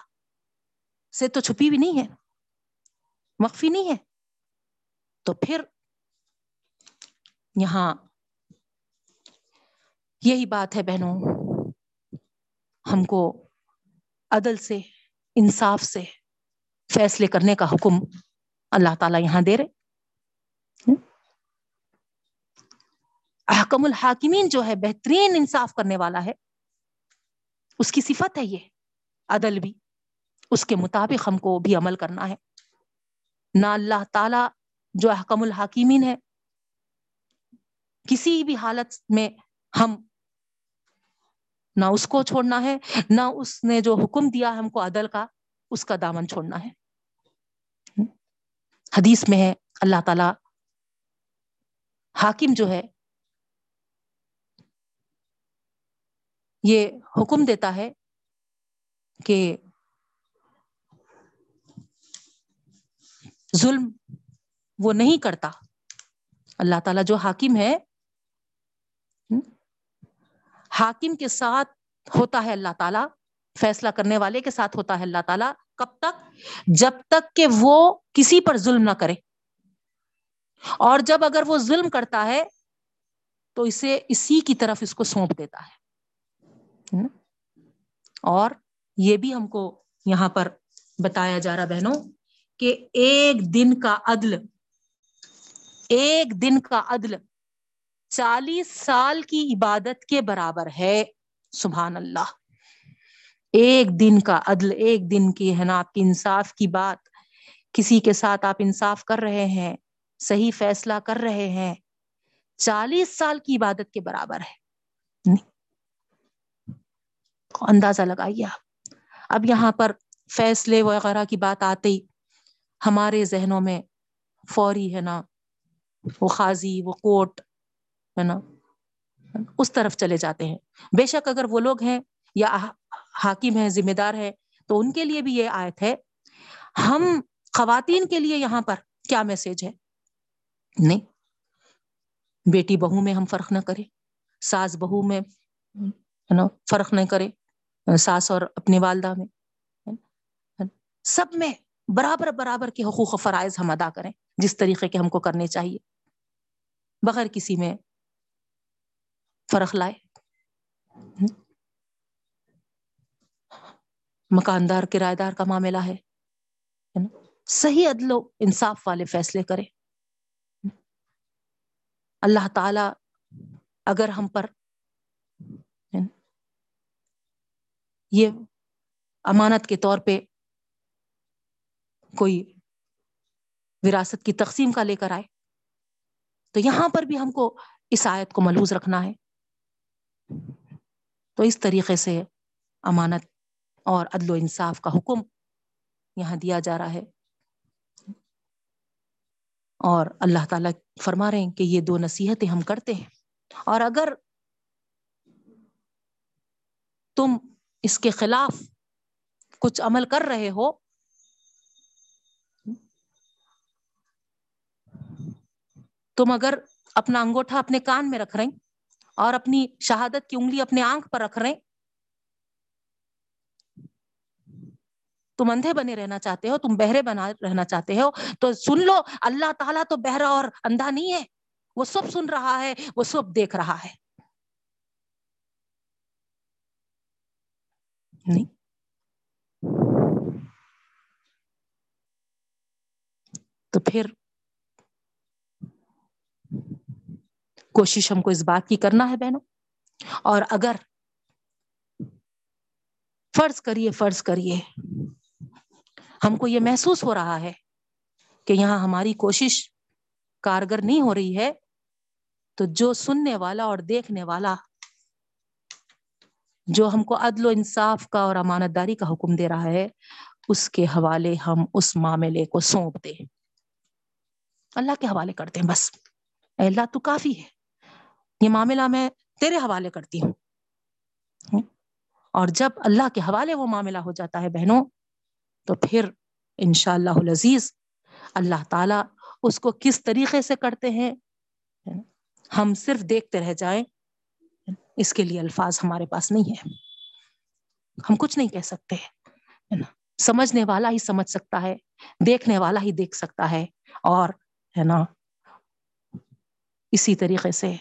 سے تو چھپی بھی نہیں ہے، مخفی نہیں ہے۔ تو پھر یہاں یہی بات ہے بہنوں، ہم کو عدل سے، انصاف سے فیصلے کرنے کا حکم اللہ تعالی یہاں دے رہے احکم الحاکمین جو ہے، بہترین انصاف کرنے والا ہے۔ اس کی صفت ہے یہ، عدل بھی، اس کے مطابق ہم کو بھی عمل کرنا ہے۔ نہ اللہ تعالی جو احکم الحاکمین ہے، کسی بھی حالت میں ہم نہ اس کو چھوڑنا ہے، نہ اس نے جو حکم دیا ہم کو عدل کا، اس کا دامن چھوڑنا ہے۔ حدیث میں ہے، اللہ تعالی حاکم جو ہے یہ حکم دیتا ہے کہ ظلم وہ نہیں کرتا۔ اللہ تعالیٰ جو حاکم ہے حاکم کے ساتھ ہوتا ہے اللہ تعالیٰ، فیصلہ کرنے والے کے ساتھ ہوتا ہے اللہ تعالیٰ۔ کب تک؟ جب تک کہ وہ کسی پر ظلم نہ کرے۔ اور جب اگر وہ ظلم کرتا ہے، تو اسے اسی کی طرف اس کو سونپ دیتا ہے۔ اور یہ بھی ہم کو یہاں پر بتایا جا رہا بہنوں کہ ایک دن کا عدل، ایک دن کا عدل چالیس سال کی عبادت کے برابر ہے۔ سبحان اللہ۔ ایک دن کا عدل، ایک دن کی ہے نا، آپ کی انصاف کی بات۔ کسی کے ساتھ آپ انصاف کر رہے ہیں، صحیح فیصلہ کر رہے ہیں، چالیس سال کی عبادت کے برابر ہے۔ اندازہ لگائیے آپ اب یہاں پر فیصلے وغیرہ کی بات آتے ہی ہمارے ذہنوں میں فوری ہے نا، وہ خاضی وہ کوٹ، ہے نا، اس طرف چلے جاتے ہیں۔ بے شک اگر وہ لوگ ہیں یا حاکم ہیں، ذمہ دار ہے تو ان کے لیے بھی یہ آیت ہے، ہم خواتین کے لیے یہاں پر کیا میسج ہے؟ نہیں۔ بیٹی بہو میں ہم فرق نہ کریں، ساس بہو میں فرق نہیں کرے ساس اور اپنی والدہ میں سب میں برابر برابر کے حقوق و فرائض ہم ادا کریں، جس طریقے کے ہم کو کرنے چاہیے۔ بغیر کسی میں فرق لائے مکاندار کرایہ دار کا معاملہ ہے صحیح عدل و انصاف والے فیصلے کرے اللہ تعالی اگر ہم پر یہ امانت کے طور پہ کوئی وراثت کی تقسیم کا لے کر آئے، تو یہاں پر بھی ہم کو اس آیت کو ملوز رکھنا ہے۔ تو اس طریقے سے امانت اور عدل و انصاف کا حکم یہاں دیا جا رہا ہے۔ اور اللہ تعالیٰ فرما رہے ہیں کہ یہ دو نصیحتیں ہم کرتے ہیں۔ اور اگر تم اس کے خلاف کچھ عمل کر رہے ہو۔ تم اگر اپنا انگوٹھا اپنے کان میں رکھ رہے اور اپنی شہادت کی انگلی اپنے آنکھ پر رکھ رہے تم اندھے بنے رہنا چاہتے ہو، تم بہرے بنا رہنا چاہتے ہو۔ تو سن لو، اللہ تعالیٰ تو بہرا اور اندھا نہیں ہے۔ وہ سب سن رہا ہے، وہ سب دیکھ رہا ہے۔ نہیں تو پھر کوشش ہم کو اس بات کی کرنا ہے بہنوں اور اگر فرض کریے فرض کریے ہم کو یہ محسوس ہو رہا ہے کہ یہاں ہماری کوشش کارگر نہیں ہو رہی ہے تو جو سننے والا اور دیکھنے والا جو ہم کو عدل و انصاف کا اور امانت داری کا حکم دے رہا ہے، اس کے حوالے ہم اس معاملے کو سونپ دیں۔ اللہ کے حوالے کرتے ہیں، بس۔ اللہ، تو کافی ہے۔ یہ معاملہ میں تیرے حوالے کرتی ہوں۔ اور جب اللہ کے حوالے وہ معاملہ ہو جاتا ہے بہنوں، تو پھر ان شاء اللہ عزیز اللہ تعالی اس کو کس طریقے سے کرتے ہیں؟ ہم صرف دیکھتے رہ جائیں۔ اس کے لیے الفاظ ہمارے پاس نہیں ہے ہم کچھ نہیں کہہ سکتے سمجھنے والا ہی سمجھ سکتا ہے، دیکھنے والا ہی دیکھ سکتا ہے۔ اور، ہے نا؟ اسی طریقے سے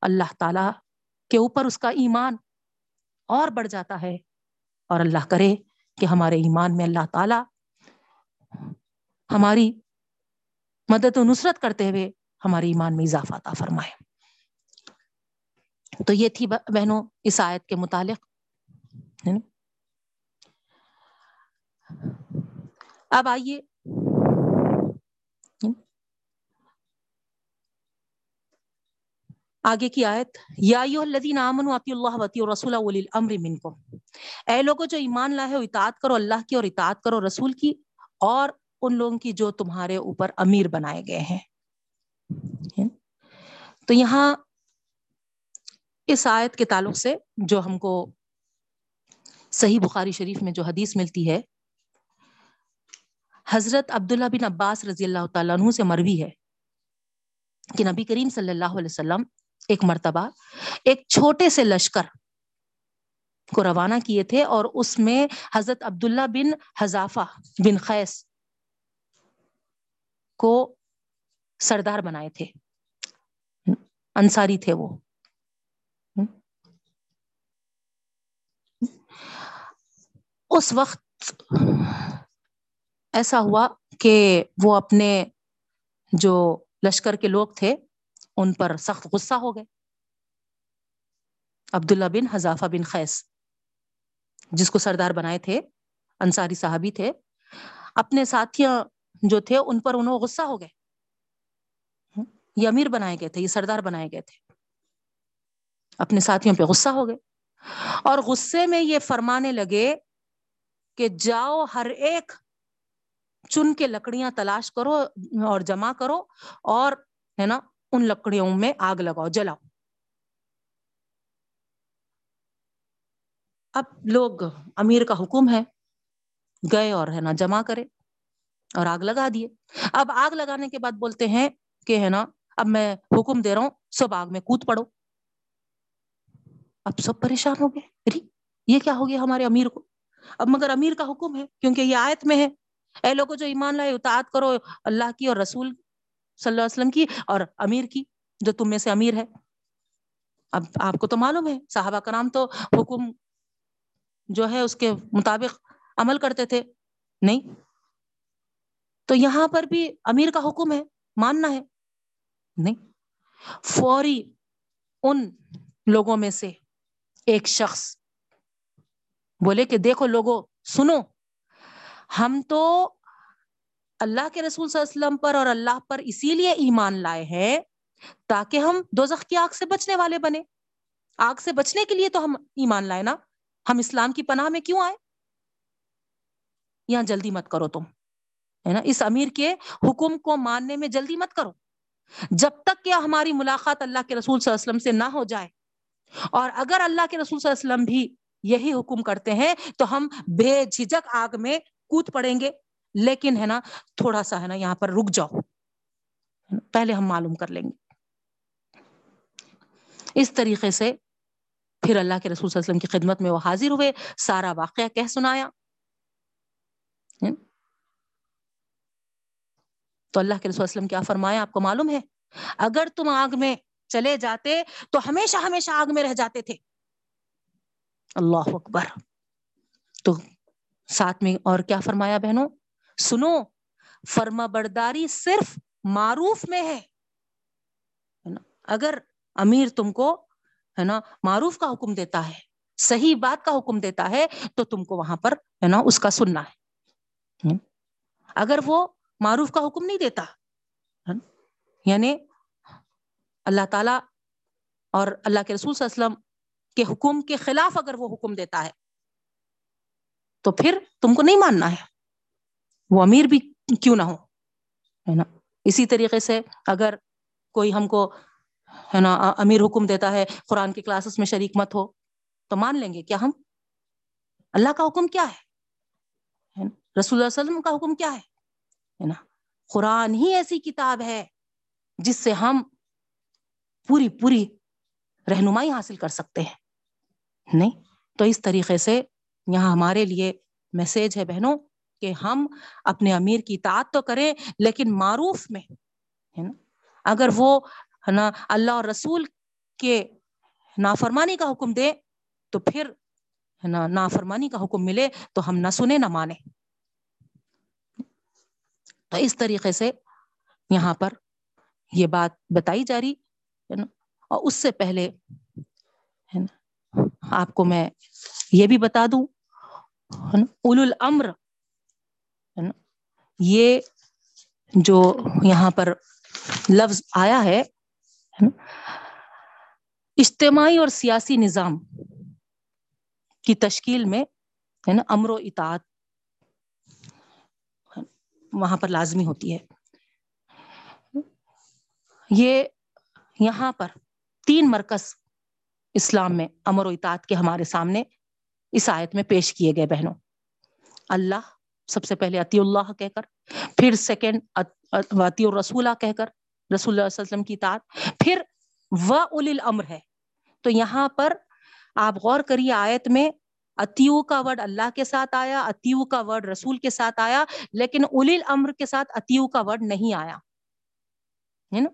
اللہ تعالی کے اوپر اس کا ایمان اور بڑھ جاتا ہے۔ اور اللہ کرے کہ ہمارے ایمان میں اللہ تعالی ہماری مدد و نصرت کرتے ہوئے ہمارے ایمان میں اضافہ تھا فرمائے۔ تو یہ تھی بہنوں اس آیت کے متعلق اب آئیے۔ آگے کی آیت، یا الذین آمنوا اللہ واطیعوا الرسول الامر منکم۔ اے لوگوں جو ایمان لائے ہو، اطاعت کرو اللہ کی اور اطاعت کرو رسول کی، اور ان لوگوں کی جو تمہارے اوپر امیر بنائے گئے ہیں۔ تو یہاں اس آیت کے تعلق سے جو ہم کو صحیح بخاری شریف میں جو حدیث ملتی ہے، حضرت عبداللہ بن عباس رضی اللہ تعالیٰ عنہ سے مروی ہے کہ نبی کریم صلی اللہ علیہ وسلم ایک مرتبہ ایک چھوٹے سے لشکر کو روانہ کیے تھے اور اس میں حضرت عبداللہ بن حذافہ بن خیس کو سردار بنائے تھے۔ انصاری تھے وہ۔ اس وقت ایسا ہوا کہ وہ اپنے جو لشکر کے لوگ تھے، ان پر سخت غصہ ہو گئے۔ عبداللہ بن حذافہ بن خیس جس کو سردار بنائے تھے، انصاری صاحبی تھے، اپنے ساتھیاں جو تھے، ان پر انہوں غصہ ہو گئے۔ یہ امیر بنائے گئے تھے، یہ سردار بنائے گئے تھے۔ اپنے ساتھیوں پہ غصہ ہو گئے۔ اور غصے میں یہ فرمانے لگے کہ جاؤ ہر ایک چن کے لکڑیاں تلاش کرو اور جمع کرو اور ہے نا، ان لکڑیوں میں آگ لگاؤ، جلاؤ۔ اب لوگ امیر کا حکم ہے، گئے اور ہے نا جمع کرے اور آگ لگا دیے۔ اب آگ لگانے کے بعد بولتے ہیں کہ ہے نا، اب میں حکم دے رہا ہوں، سب آگ میں کود پڑو۔ اب سب پریشان ہو گئے۔ یہ کیا ہو گیا ہمارے امیر کو؟ اب مگر امیر کا حکم ہے، کیونکہ یہ آیت میں ہے۔ اے لوگوں، جو ایمان لائے، اطاعت کرو اللہ کی اور رسول صلی اللہ علیہ وسلم کی اور امیر کی، جو تم میں سے امیر ہے۔ اب آپ کو تو معلوم ہے، صحابہ کرام تو حکم جو ہے، اس کے مطابق عمل کرتے تھے۔ نہیں، تو یہاں پر بھی امیر کا حکم ہے، ماننا ہے۔ نہیں، فوری ان لوگوں میں سے ایک شخص بولے کہ دیکھو لوگوں سنو، ہم تو اللہ کے رسول صلی اللہ علیہ وسلم پر اور اللہ پر اسی لیے ایمان لائے ہیں تاکہ ہم دو کی آگ سے بچنے والے بنے۔ آگ سے بچنے کے لیے تو ہم ایمان لائے نا۔ ہم اسلام کی پناہ میں کیوں آئے؟ یہاں جلدی مت کرو تم، ہے نا؟ اس امیر کے حکم کو ماننے میں جلدی مت کرو۔ جب تک کہ ہماری ملاقات اللہ کے رسول صلی اللہ علیہ وسلم سے نہ ہو جائے اور اگر اللہ کے رسول صلی اللہ علیہ وسلم بھی یہی حکم کرتے ہیں، تو ہم بے جھجک آگ میں کود پڑیں گے۔ لیکن ہے نا، تھوڑا سا ہے نا، یہاں پر رک جاؤ۔ پہلے ہم معلوم کر لیں گے۔ اس طریقے سے پھر اللہ کے رسول صلی اللہ علیہ وسلم کی خدمت میں وہ حاضر ہوئے، سارا واقعہ کہہ سنایا۔ تو اللہ کے رسول وسلم کیا فرمایا؟ آپ کو معلوم ہے، اگر تم آگ میں چلے جاتے تو ہمیشہ ہمیشہ آگ میں رہ جاتے تھے۔ اللہ اکبر۔ تو ساتھ میں اور کیا فرمایا بہنوں؟ سنو، فرما برداری صرف معروف میں ہے۔ اگر امیر تم کو، ہے نا، معروف کا حکم دیتا ہے، صحیح بات کا حکم دیتا ہے، تو تم کو وہاں پر، ہے نا، اس کا سننا ہے۔ اگر وہ معروف کا حکم نہیں دیتا یعنی اللہ تعالی اور اللہ کے رسول صلی اللہ علیہ وسلم کے حکم کے خلاف اگر وہ حکم دیتا ہے، تو پھر تم کو نہیں ماننا ہے۔ وہ امیر بھی کیوں نہ ہو؟ ہے نا؟ اسی طریقے سے اگر کوئی ہم کو، ہے نا، امیر حکم دیتا ہے، قرآن کی کلاسز میں شریک مت ہو، تو مان لیں گے کیا ہم؟ اللہ کا حکم کیا ہے؟ رسول اللہ علیہ وسلم کا حکم کیا ہے نا؟ قرآن ہی ایسی کتاب ہے جس سے ہم پوری پوری رہنمائی حاصل کر سکتے ہیں۔ نہیں، تو اس طریقے سے یہاں ہمارے لیے میسج ہے بہنوں کہ ہم اپنے امیر کی اطاعت تو کریں، لیکن معروف میں، ہے نا؟ اگر وہ، ہے نا، اللہ اور رسول کے نافرمانی کا حکم دے تو پھر، ہے نا، نافرمانی کا حکم ملے تو ہم نہ سنیں نہ مانیں۔ تو اس طریقے سے یہاں پر یہ بات بتائی جا رہی۔ ہے نا اور اس سے پہلے ہے نا، آپ کو میں یہ بھی بتا دوں اول الامر، ہے نا، یہ جو یہاں پر لفظ آیا ہے اجتماعی اور سیاسی نظام کی تشکیل میں، ہے نا، امر و اطاعت وہاں پر لازمی ہوتی ہے۔ یہ یہاں پر تین مرکز اسلام میں امر و اطاعت کے ہمارے سامنے اس آیت میں پیش کیے گئے بہنوں۔ اللہ سب سے پہلے عطی اللہ کہہ کر، پھر سیکنڈ عطی الرسولہ کہہ کر، رسول اللہ علیہ وسلم کی اطاعت، پھر و اول الامر ہے۔ تو یہاں پر آپ غور کریے، آیت میں اتیو کا ورڈ اللہ کے ساتھ آیا اتیو کا ورڈ رسول کے ساتھ آیا، لیکن الیل امر کے ساتھ اتیو کا ورڈ نہیں آیا۔ ہے نا؟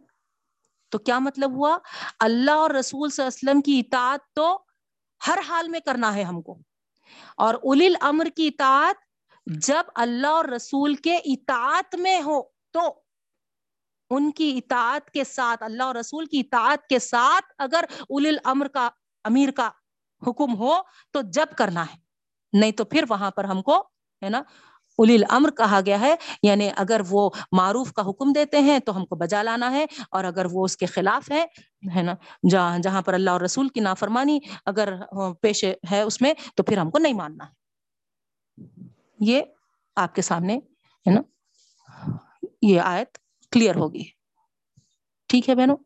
تو کیا مطلب ہوا؟ اللہ اور رسول صلی اللہ علیہ وسلم کی اطاعت تو ہر حال میں کرنا ہے ہم کو۔ اور اول الامر کی اطاعت جب اللہ اور رسول کے اطاعت میں ہو تو ان کی اطاعت کے ساتھ، اللہ اور رسول کی اطاعت کے ساتھ اگر اول الامر کا، امیر کا حکم ہو تو جب کرنا ہے۔ نہیں تو پھر وہاں پر ہم کو، ہے نا الی الامر کہا گیا ہے یعنی اگر وہ معروف کا حکم دیتے ہیں تو ہم کو بجا لانا ہے، اور اگر وہ اس کے خلاف ہے ہے نا، جہاں جہاں پر اللہ اور رسول کی نافرمانی اگر پیش ہے اس میں، تو پھر ہم کو نہیں ماننا ہے۔ یہ آپ کے سامنے، ہے نا، یہ آیت کلیئر ہوگی۔ ٹھیک ہے بہنوں؟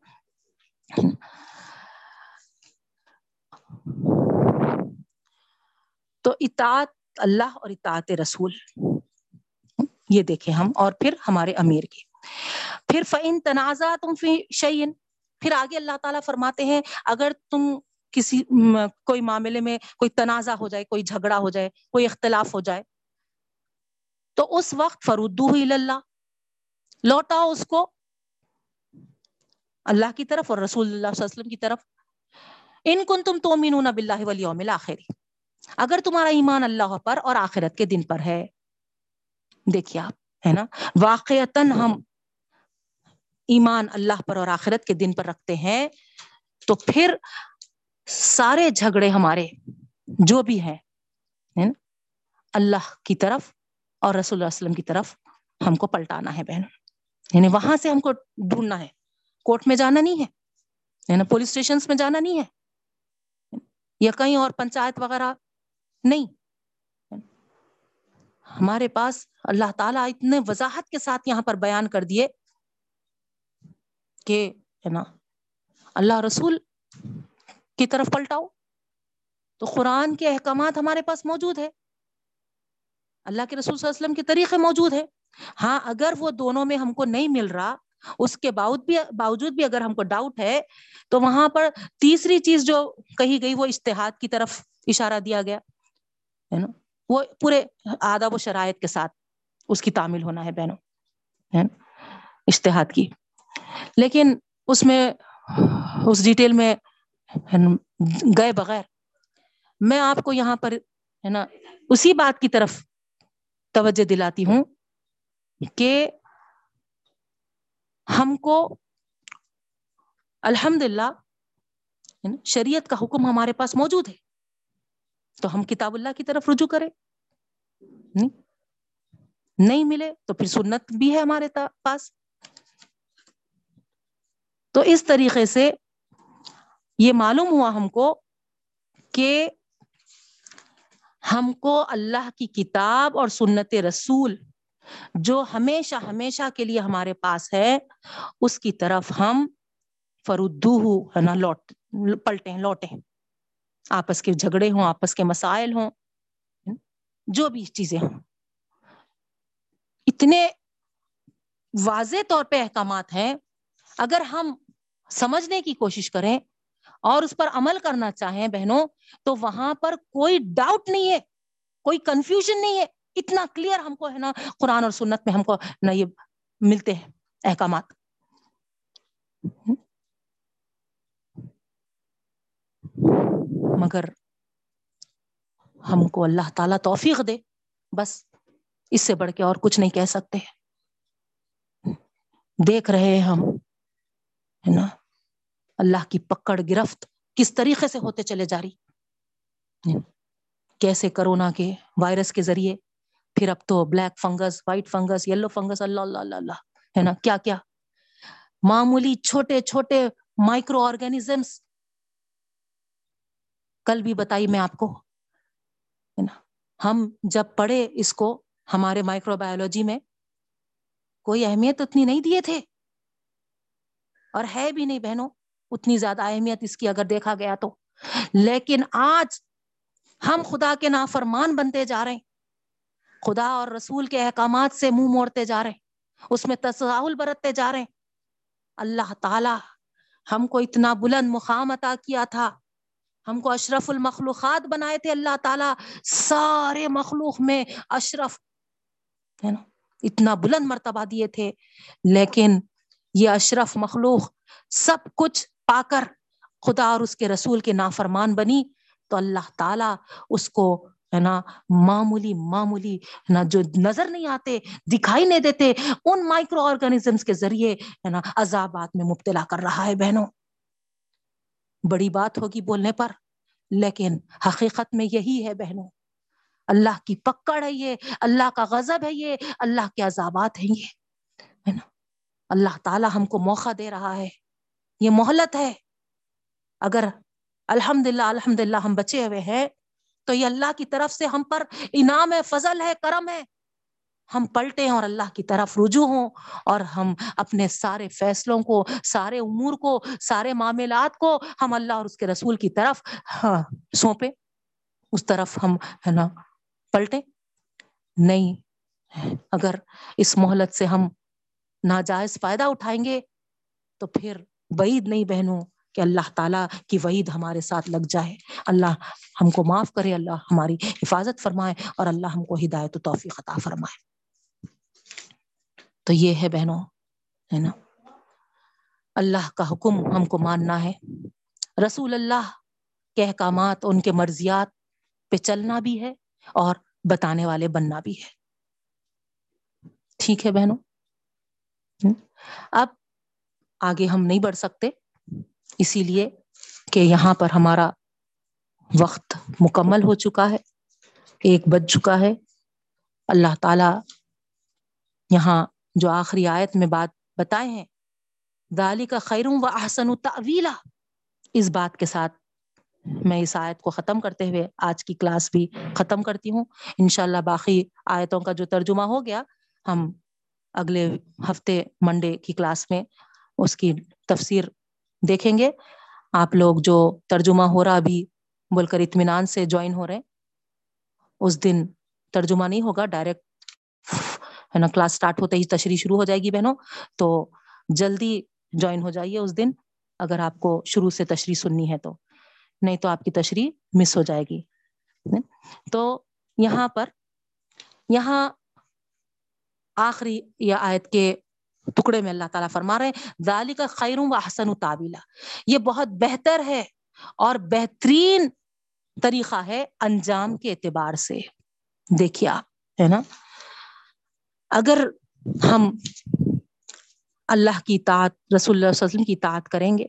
تو اطاعت اللہ اور اطاعت رسول۔ یہ دیکھیں ہم اور پھر ہمارے امیر کی پھر فعین تنازع تم فی شعین پھر آگے اللہ تعالیٰ فرماتے ہیں، اگر تم کسی کوئی معاملے میں کوئی تنازع ہو جائے، کوئی جھگڑا ہو جائے، کوئی اختلاف ہو جائے، تو اس وقت فرودو ہی اللہ لوٹاؤ اس کو اللہ کی طرف اور رسول اللہ صلی اللہ علیہ وسلم کی طرف۔ ان کن تم تو مینون بلّہ ولی آخری اگر تمہارا ایمان اللہ پر اور آخرت کے دن پر ہے دیکھیے آپ، ہے نا؟ واقعتا ہم ایمان اللہ پر اور آخرت کے دن پر رکھتے ہیں، تو پھر سارے جھگڑے ہمارے، جو بھی ہیں اللہ کی طرف اور رسول اللہ وسلم کی طرف ہم کو پلٹانا ہے بہن۔ یعنی وہاں سے ہم کو ڈھونڈنا ہے۔ کورٹ میں جانا نہیں ہے پولیس اسٹیشن میں جانا نہیں ہے۔ یا کہیں اور پنچایت وغیرہ نہیں۔ ہمارے پاس اللہ تعالیٰ اتنے وضاحت کے ساتھ یہاں پر بیان کر دیے کہ ہے نا، اللہ رسول کی طرف پلٹاؤ تو قرآن کے احکامات ہمارے پاس موجود ہے اللہ کے رسول صلی اللہ علیہ وسلم کے طریقے موجود ہے ہاں اگر وہ دونوں میں ہم کو نہیں مل رہا، اس کے باوجود بھی اگر ہم کو ڈاؤٹ ہے، تو وہاں پر تیسری چیز جو کہی گئی، وہ اشتہاد کی طرف اشارہ دیا گیا۔ ہے نا؟ وہ پورے آداب و شرائط کے ساتھ اس کی تعمیل ہونا ہے بہنوں اشتہاد کی۔ لیکن اس میں، اس ڈیٹیل میں گئے بغیر میں آپ کو یہاں پر، ہے نا، اسی بات کی طرف توجہ دلاتی ہوں کہ ہم کو الحمد للہ شریعت کا حکم ہمارے پاس موجود ہے۔ تو ہم کتاب اللہ کی طرف رجوع کریں؟ نہیں۔ ملے تو پھر سنت بھی ہے ہمارے پاس۔ تو اس طریقے سے یہ معلوم ہوا ہم کو کہ ہم کو اللہ کی کتاب اور سنت رسول جو ہمیشہ ہمیشہ کے لیے ہمارے پاس ہے، اس کی طرف ہم فرودو ہے نا، لوٹ، پلٹیں، لوٹیں۔ آپس کے جھگڑے ہوں، آپس کے مسائل ہوں، جو بھی چیزیں ہوں۔ اتنے واضح طور پہ احکامات ہیں۔ اگر ہم سمجھنے کی کوشش کریں اور اس پر عمل کرنا چاہیں بہنوں، تو وہاں پر کوئی ڈاؤٹ نہیں ہے، کوئی کنفیوژن نہیں ہے۔ اتنا کلیئر ہم کو ہے نا، قرآن اور سنت میں ہم کو نہ یہ ملتے ہیں احکامات۔ مگر ہم کو اللہ تعالی توفیق دے۔ بس اس سے بڑھ کے اور کچھ نہیں کہہ سکتے۔ دیکھ رہے ہم، ہے نا؟ اللہ کی پکڑ گرفت کس طریقے سے ہوتے چلے جا رہی۔ کیسے کرونا کے وائرس کے ذریعے؟ پھر اب تو black fungus, white fungus, yellow fungus, اللہ اللہ اللہ اللہ، ہے نا؟ کیا کیا؟ معمولی چھوٹے چھوٹے مائکرو آرگینزمس کل بھی بتائی میں آپ کو، ہے نا؟ ہم جب پڑھے اس کو ہمارے مائکرو بایولوجی میں، کوئی اہمیت اتنی نہیں دیے تھے۔ اور ہے بھی نہیں بہنوں، اتنی زیادہ اہمیت اس کی اگر دیکھا گیا تو۔ لیکن آج ہم خدا کے نافرمان بنتے جا رہے ہیں۔ خدا اور رسول کے احکامات سے منہ موڑتے جا رہے ہیں۔ اس میں تصاول برتتے جا رہے ہیں۔ اللہ تعالی ہم کو اتنا بلند مقام عطا کیا تھا۔ ہم کو اشرف المخلوقات بنائے تھے اللہ تعالیٰ، سارے مخلوق میں اشرف، ہے نا؟ اتنا بلند مرتبہ دیے تھے۔ لیکن یہ اشرف مخلوق سب کچھ پا کر خدا اور اس کے رسول کے نافرمان بنی۔ تو اللہ تعالیٰ اس کو، ہے نا، معمولی معمولی، ہے نا، جو نظر نہیں آتے، دکھائی نہیں دیتے، ان مائکرو آرگنیزمس کے ذریعے، ہے نا، عذابات میں مبتلا کر رہا ہے بہنوں۔ بڑی بات ہوگی بولنے پر، لیکن حقیقت میں یہی ہے بہنوں، اللہ کی پکڑ ہے یہ، اللہ کا غضب ہے یہ، اللہ کے عذابات ہیں یہ، ہے نا؟ اللہ تعالی ہم کو موقع دے رہا ہے، یہ مہلت ہے۔ اگر الحمد للہ الحمد للہ ہم بچے ہوئے ہیں، تو یہ اللہ کی طرف سے ہم پر انعام ہے، فضل ہے، کرم ہے۔ ہم پلٹے اور اللہ کی طرف رجوع ہوں اور ہم اپنے سارے فیصلوں کو، سارے امور کو، سارے معاملات کو ہم اللہ اور اس کے رسول کی طرف ہاں سونپے اس طرف ہم، ہے نا پلٹے نہیں، اگر اس مہلت سے ہم ناجائز فائدہ اٹھائیں گے تو پھر بعید نہیں بہنوں کہ اللہ تعالیٰ کی وعید ہمارے ساتھ لگ جائے۔ اللہ ہم کو معاف کرے، اللہ ہماری حفاظت فرمائے اور اللہ ہم کو ہدایت و توفیق عطا فرمائے۔ تو یہ ہے بہنوں، ہے نا؟ اللہ کا حکم ہم کو ماننا ہے۔ رسول اللہ کے احکامات، ان کے مرضیات پہ چلنا بھی ہے اور بتانے والے بننا بھی ہے۔ ٹھیک ہے بہنوں؟ اب آگے ہم نہیں بڑھ سکتے، اسی لیے کہ یہاں پر ہمارا وقت مکمل ہو چکا ہے، ایک بج چکا ہے۔ اللہ تعالی یہاں جو آخری آیت میں بات بتائے ہیں۔ دالی کا خیروں و احسن تعویلا اس بات کے ساتھ میں اس آیت کو ختم کرتے ہوئے آج کی کلاس بھی ختم کرتی ہوں۔ انشاءاللہ باقی آیتوں کا جو ترجمہ ہو گیا، ہم اگلے ہفتے منڈے کی کلاس میں اس کی تفسیر دیکھیں گے۔ آپ لوگ جو ترجمہ ہو رہا ابھی بول کر اطمینان سے جوائن ہو رہے اس دن ترجمہ نہیں ہوگا، ڈائریکٹ ہے نا کلاس اسٹارٹ ہوتے ہی تشریح شروع ہو جائے گی بہنوں، تو جلدی جوائن ہو جائیے اس دن، اگر آپ کو شروع سے تشریح سننی ہے تو۔ نہیں تو آپ کی تشریح مس ہو جائے گی۔ تو یہاں پر، یہاں آخری یا آیت کے ٹکڑے میں اللہ تعالیٰ فرما رہے ہیں کا خیروں و حسن تعبیلا یہ بہت بہتر ہے اور بہترین طریقہ ہے انجام کے اعتبار سے۔ دیکھیے آپ، ہے نا؟ اگر ہم اللہ کی اطاعت، رسول اللہ علیہ وسلم کی اطاعت کریں گے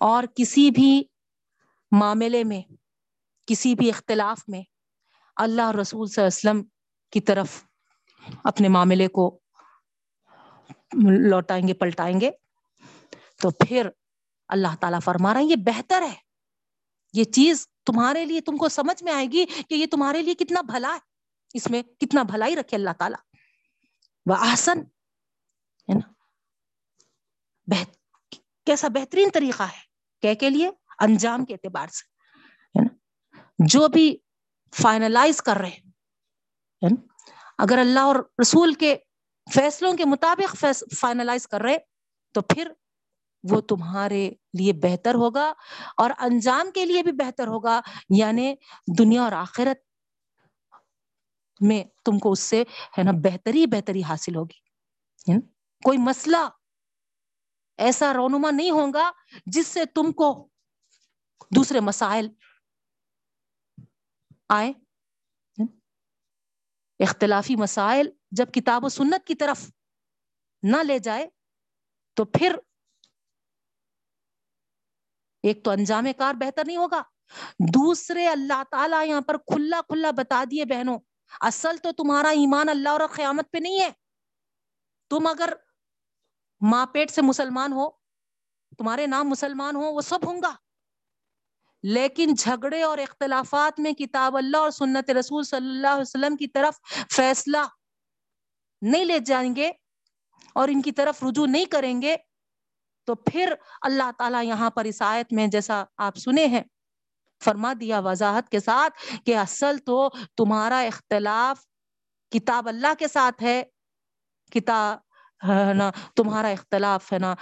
اور کسی بھی معاملے میں، کسی بھی اختلاف میں اللہ رسول صلی اللہ علیہ وسلم کی طرف اپنے معاملے کو لوٹائیں گے، پلٹائیں گے، تو پھر اللہ تعالیٰ فرما رہے ہیں یہ بہتر ہے۔ یہ چیز تمہارے لیے تم کو سمجھ میں آئے گی کہ یہ تمہارے لیے کتنا بھلا ہے۔ اس میں کتنا بھلائی رکھے اللہ تعالیٰ۔ وہ آسن ہے نا کیسا بہترین طریقہ ہے کہ کے لیے انجام کے اعتبار سے ہے نا جو بھی فائنلائز کر رہے ہے نا اگر اللہ اور رسول کے فیصلوں کے مطابق فائنلائز کر رہے تو پھر وہ تمہارے لیے بہتر ہوگا اور انجام کے لیے بھی بہتر ہوگا یعنی دنیا اور آخرت میں تم کو اس سے، ہے نا، بہتری بہتری حاصل ہوگی کوئی مسئلہ ایسا رونما نہیں ہوگا جس سے تم کو دوسرے مسائل آئے اختلافی مسائل جب کتاب و سنت کی طرف نہ لے جائے، تو پھر ایک تو انجام کار بہتر نہیں ہوگا۔ دوسرے اللہ تعالیٰ یہاں پر کھلا کھلا بتا دیے بہنوں اصل تو تمہارا ایمان اللہ اور قیامت پہ نہیں ہے۔ تم اگر ماں پیٹ سے مسلمان ہو، تمہارے نام مسلمان ہو، وہ سب ہوں گا۔ لیکن جھگڑے اور اختلافات میں کتاب اللہ اور سنت رسول صلی اللہ علیہ وسلم کی طرف فیصلہ نہیں لے جائیں گے اور ان کی طرف رجوع نہیں کریں گے، تو پھر اللہ تعالیٰ یہاں پر اس آیت میں جیسا آپ سنے ہیں۔ فرما دیا وضاحت کے ساتھ کہ اصل تو تمہارا اختلاف کتاب اللہ کے ساتھ ہے، کتاب نا، تمہارا اختلاف ہے نا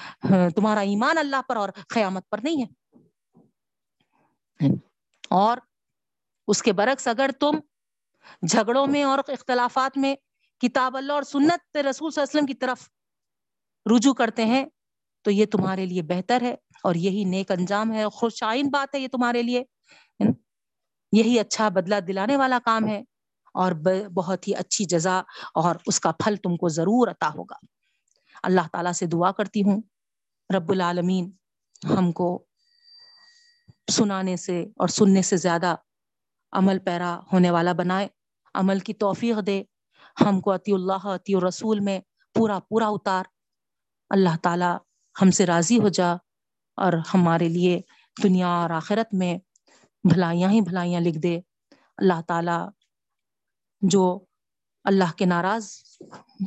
تمہارا ایمان اللہ پر اور قیامت پر نہیں ہے۔ اور اس کے برعکس اگر تم جھگڑوں میں اور اختلافات میں کتاب اللہ اور سنت رسول صلی اللہ علیہ وسلم کی طرف رجوع کرتے ہیں، تو یہ تمہارے لیے بہتر ہے اور یہی نیک انجام ہے خوشائن بات ہے یہ تمہارے لیے۔ یہی اچھا بدلہ دلانے والا کام ہے اور بہت ہی اچھی جزا اور اس کا پھل تم کو ضرور عطا ہوگا۔ اللہ تعالیٰ سے دعا کرتی ہوں، رب العالمین، ہم کو سنانے سے اور سننے سے زیادہ عمل پیرا ہونے والا بنائے، عمل کی توفیق دے۔ ہم کو عطی اللہ عطی رسول میں پورا پورا اتار۔ اللہ تعالیٰ ہم سے راضی ہو جا اور ہمارے لیے دنیا اور آخرت میں بھلائیاں ہی بھلائیاں لکھ دے۔ اللہ تعالیٰ جو اللہ کے ناراض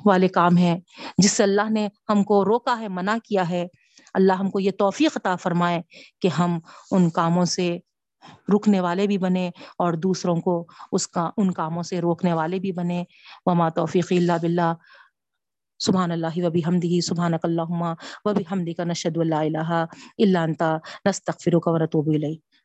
والے کام ہیں، جس سے اللہ نے ہم کو روکا ہے، منع کیا ہے، اللہ ہم کو یہ توفیق عطا فرمائے کہ ہم ان کاموں سے رکنے والے بھی بنے اور دوسروں کو اس کا، ان کاموں سے روکنے والے بھی بنے وما توفیق اللہ بلّہ سبحان اللہ وبی حمدی سبحان اللہ وبی حمدی کا نشد اللہ الہ اللہ انتا نستغفرک ورتوب الیک۔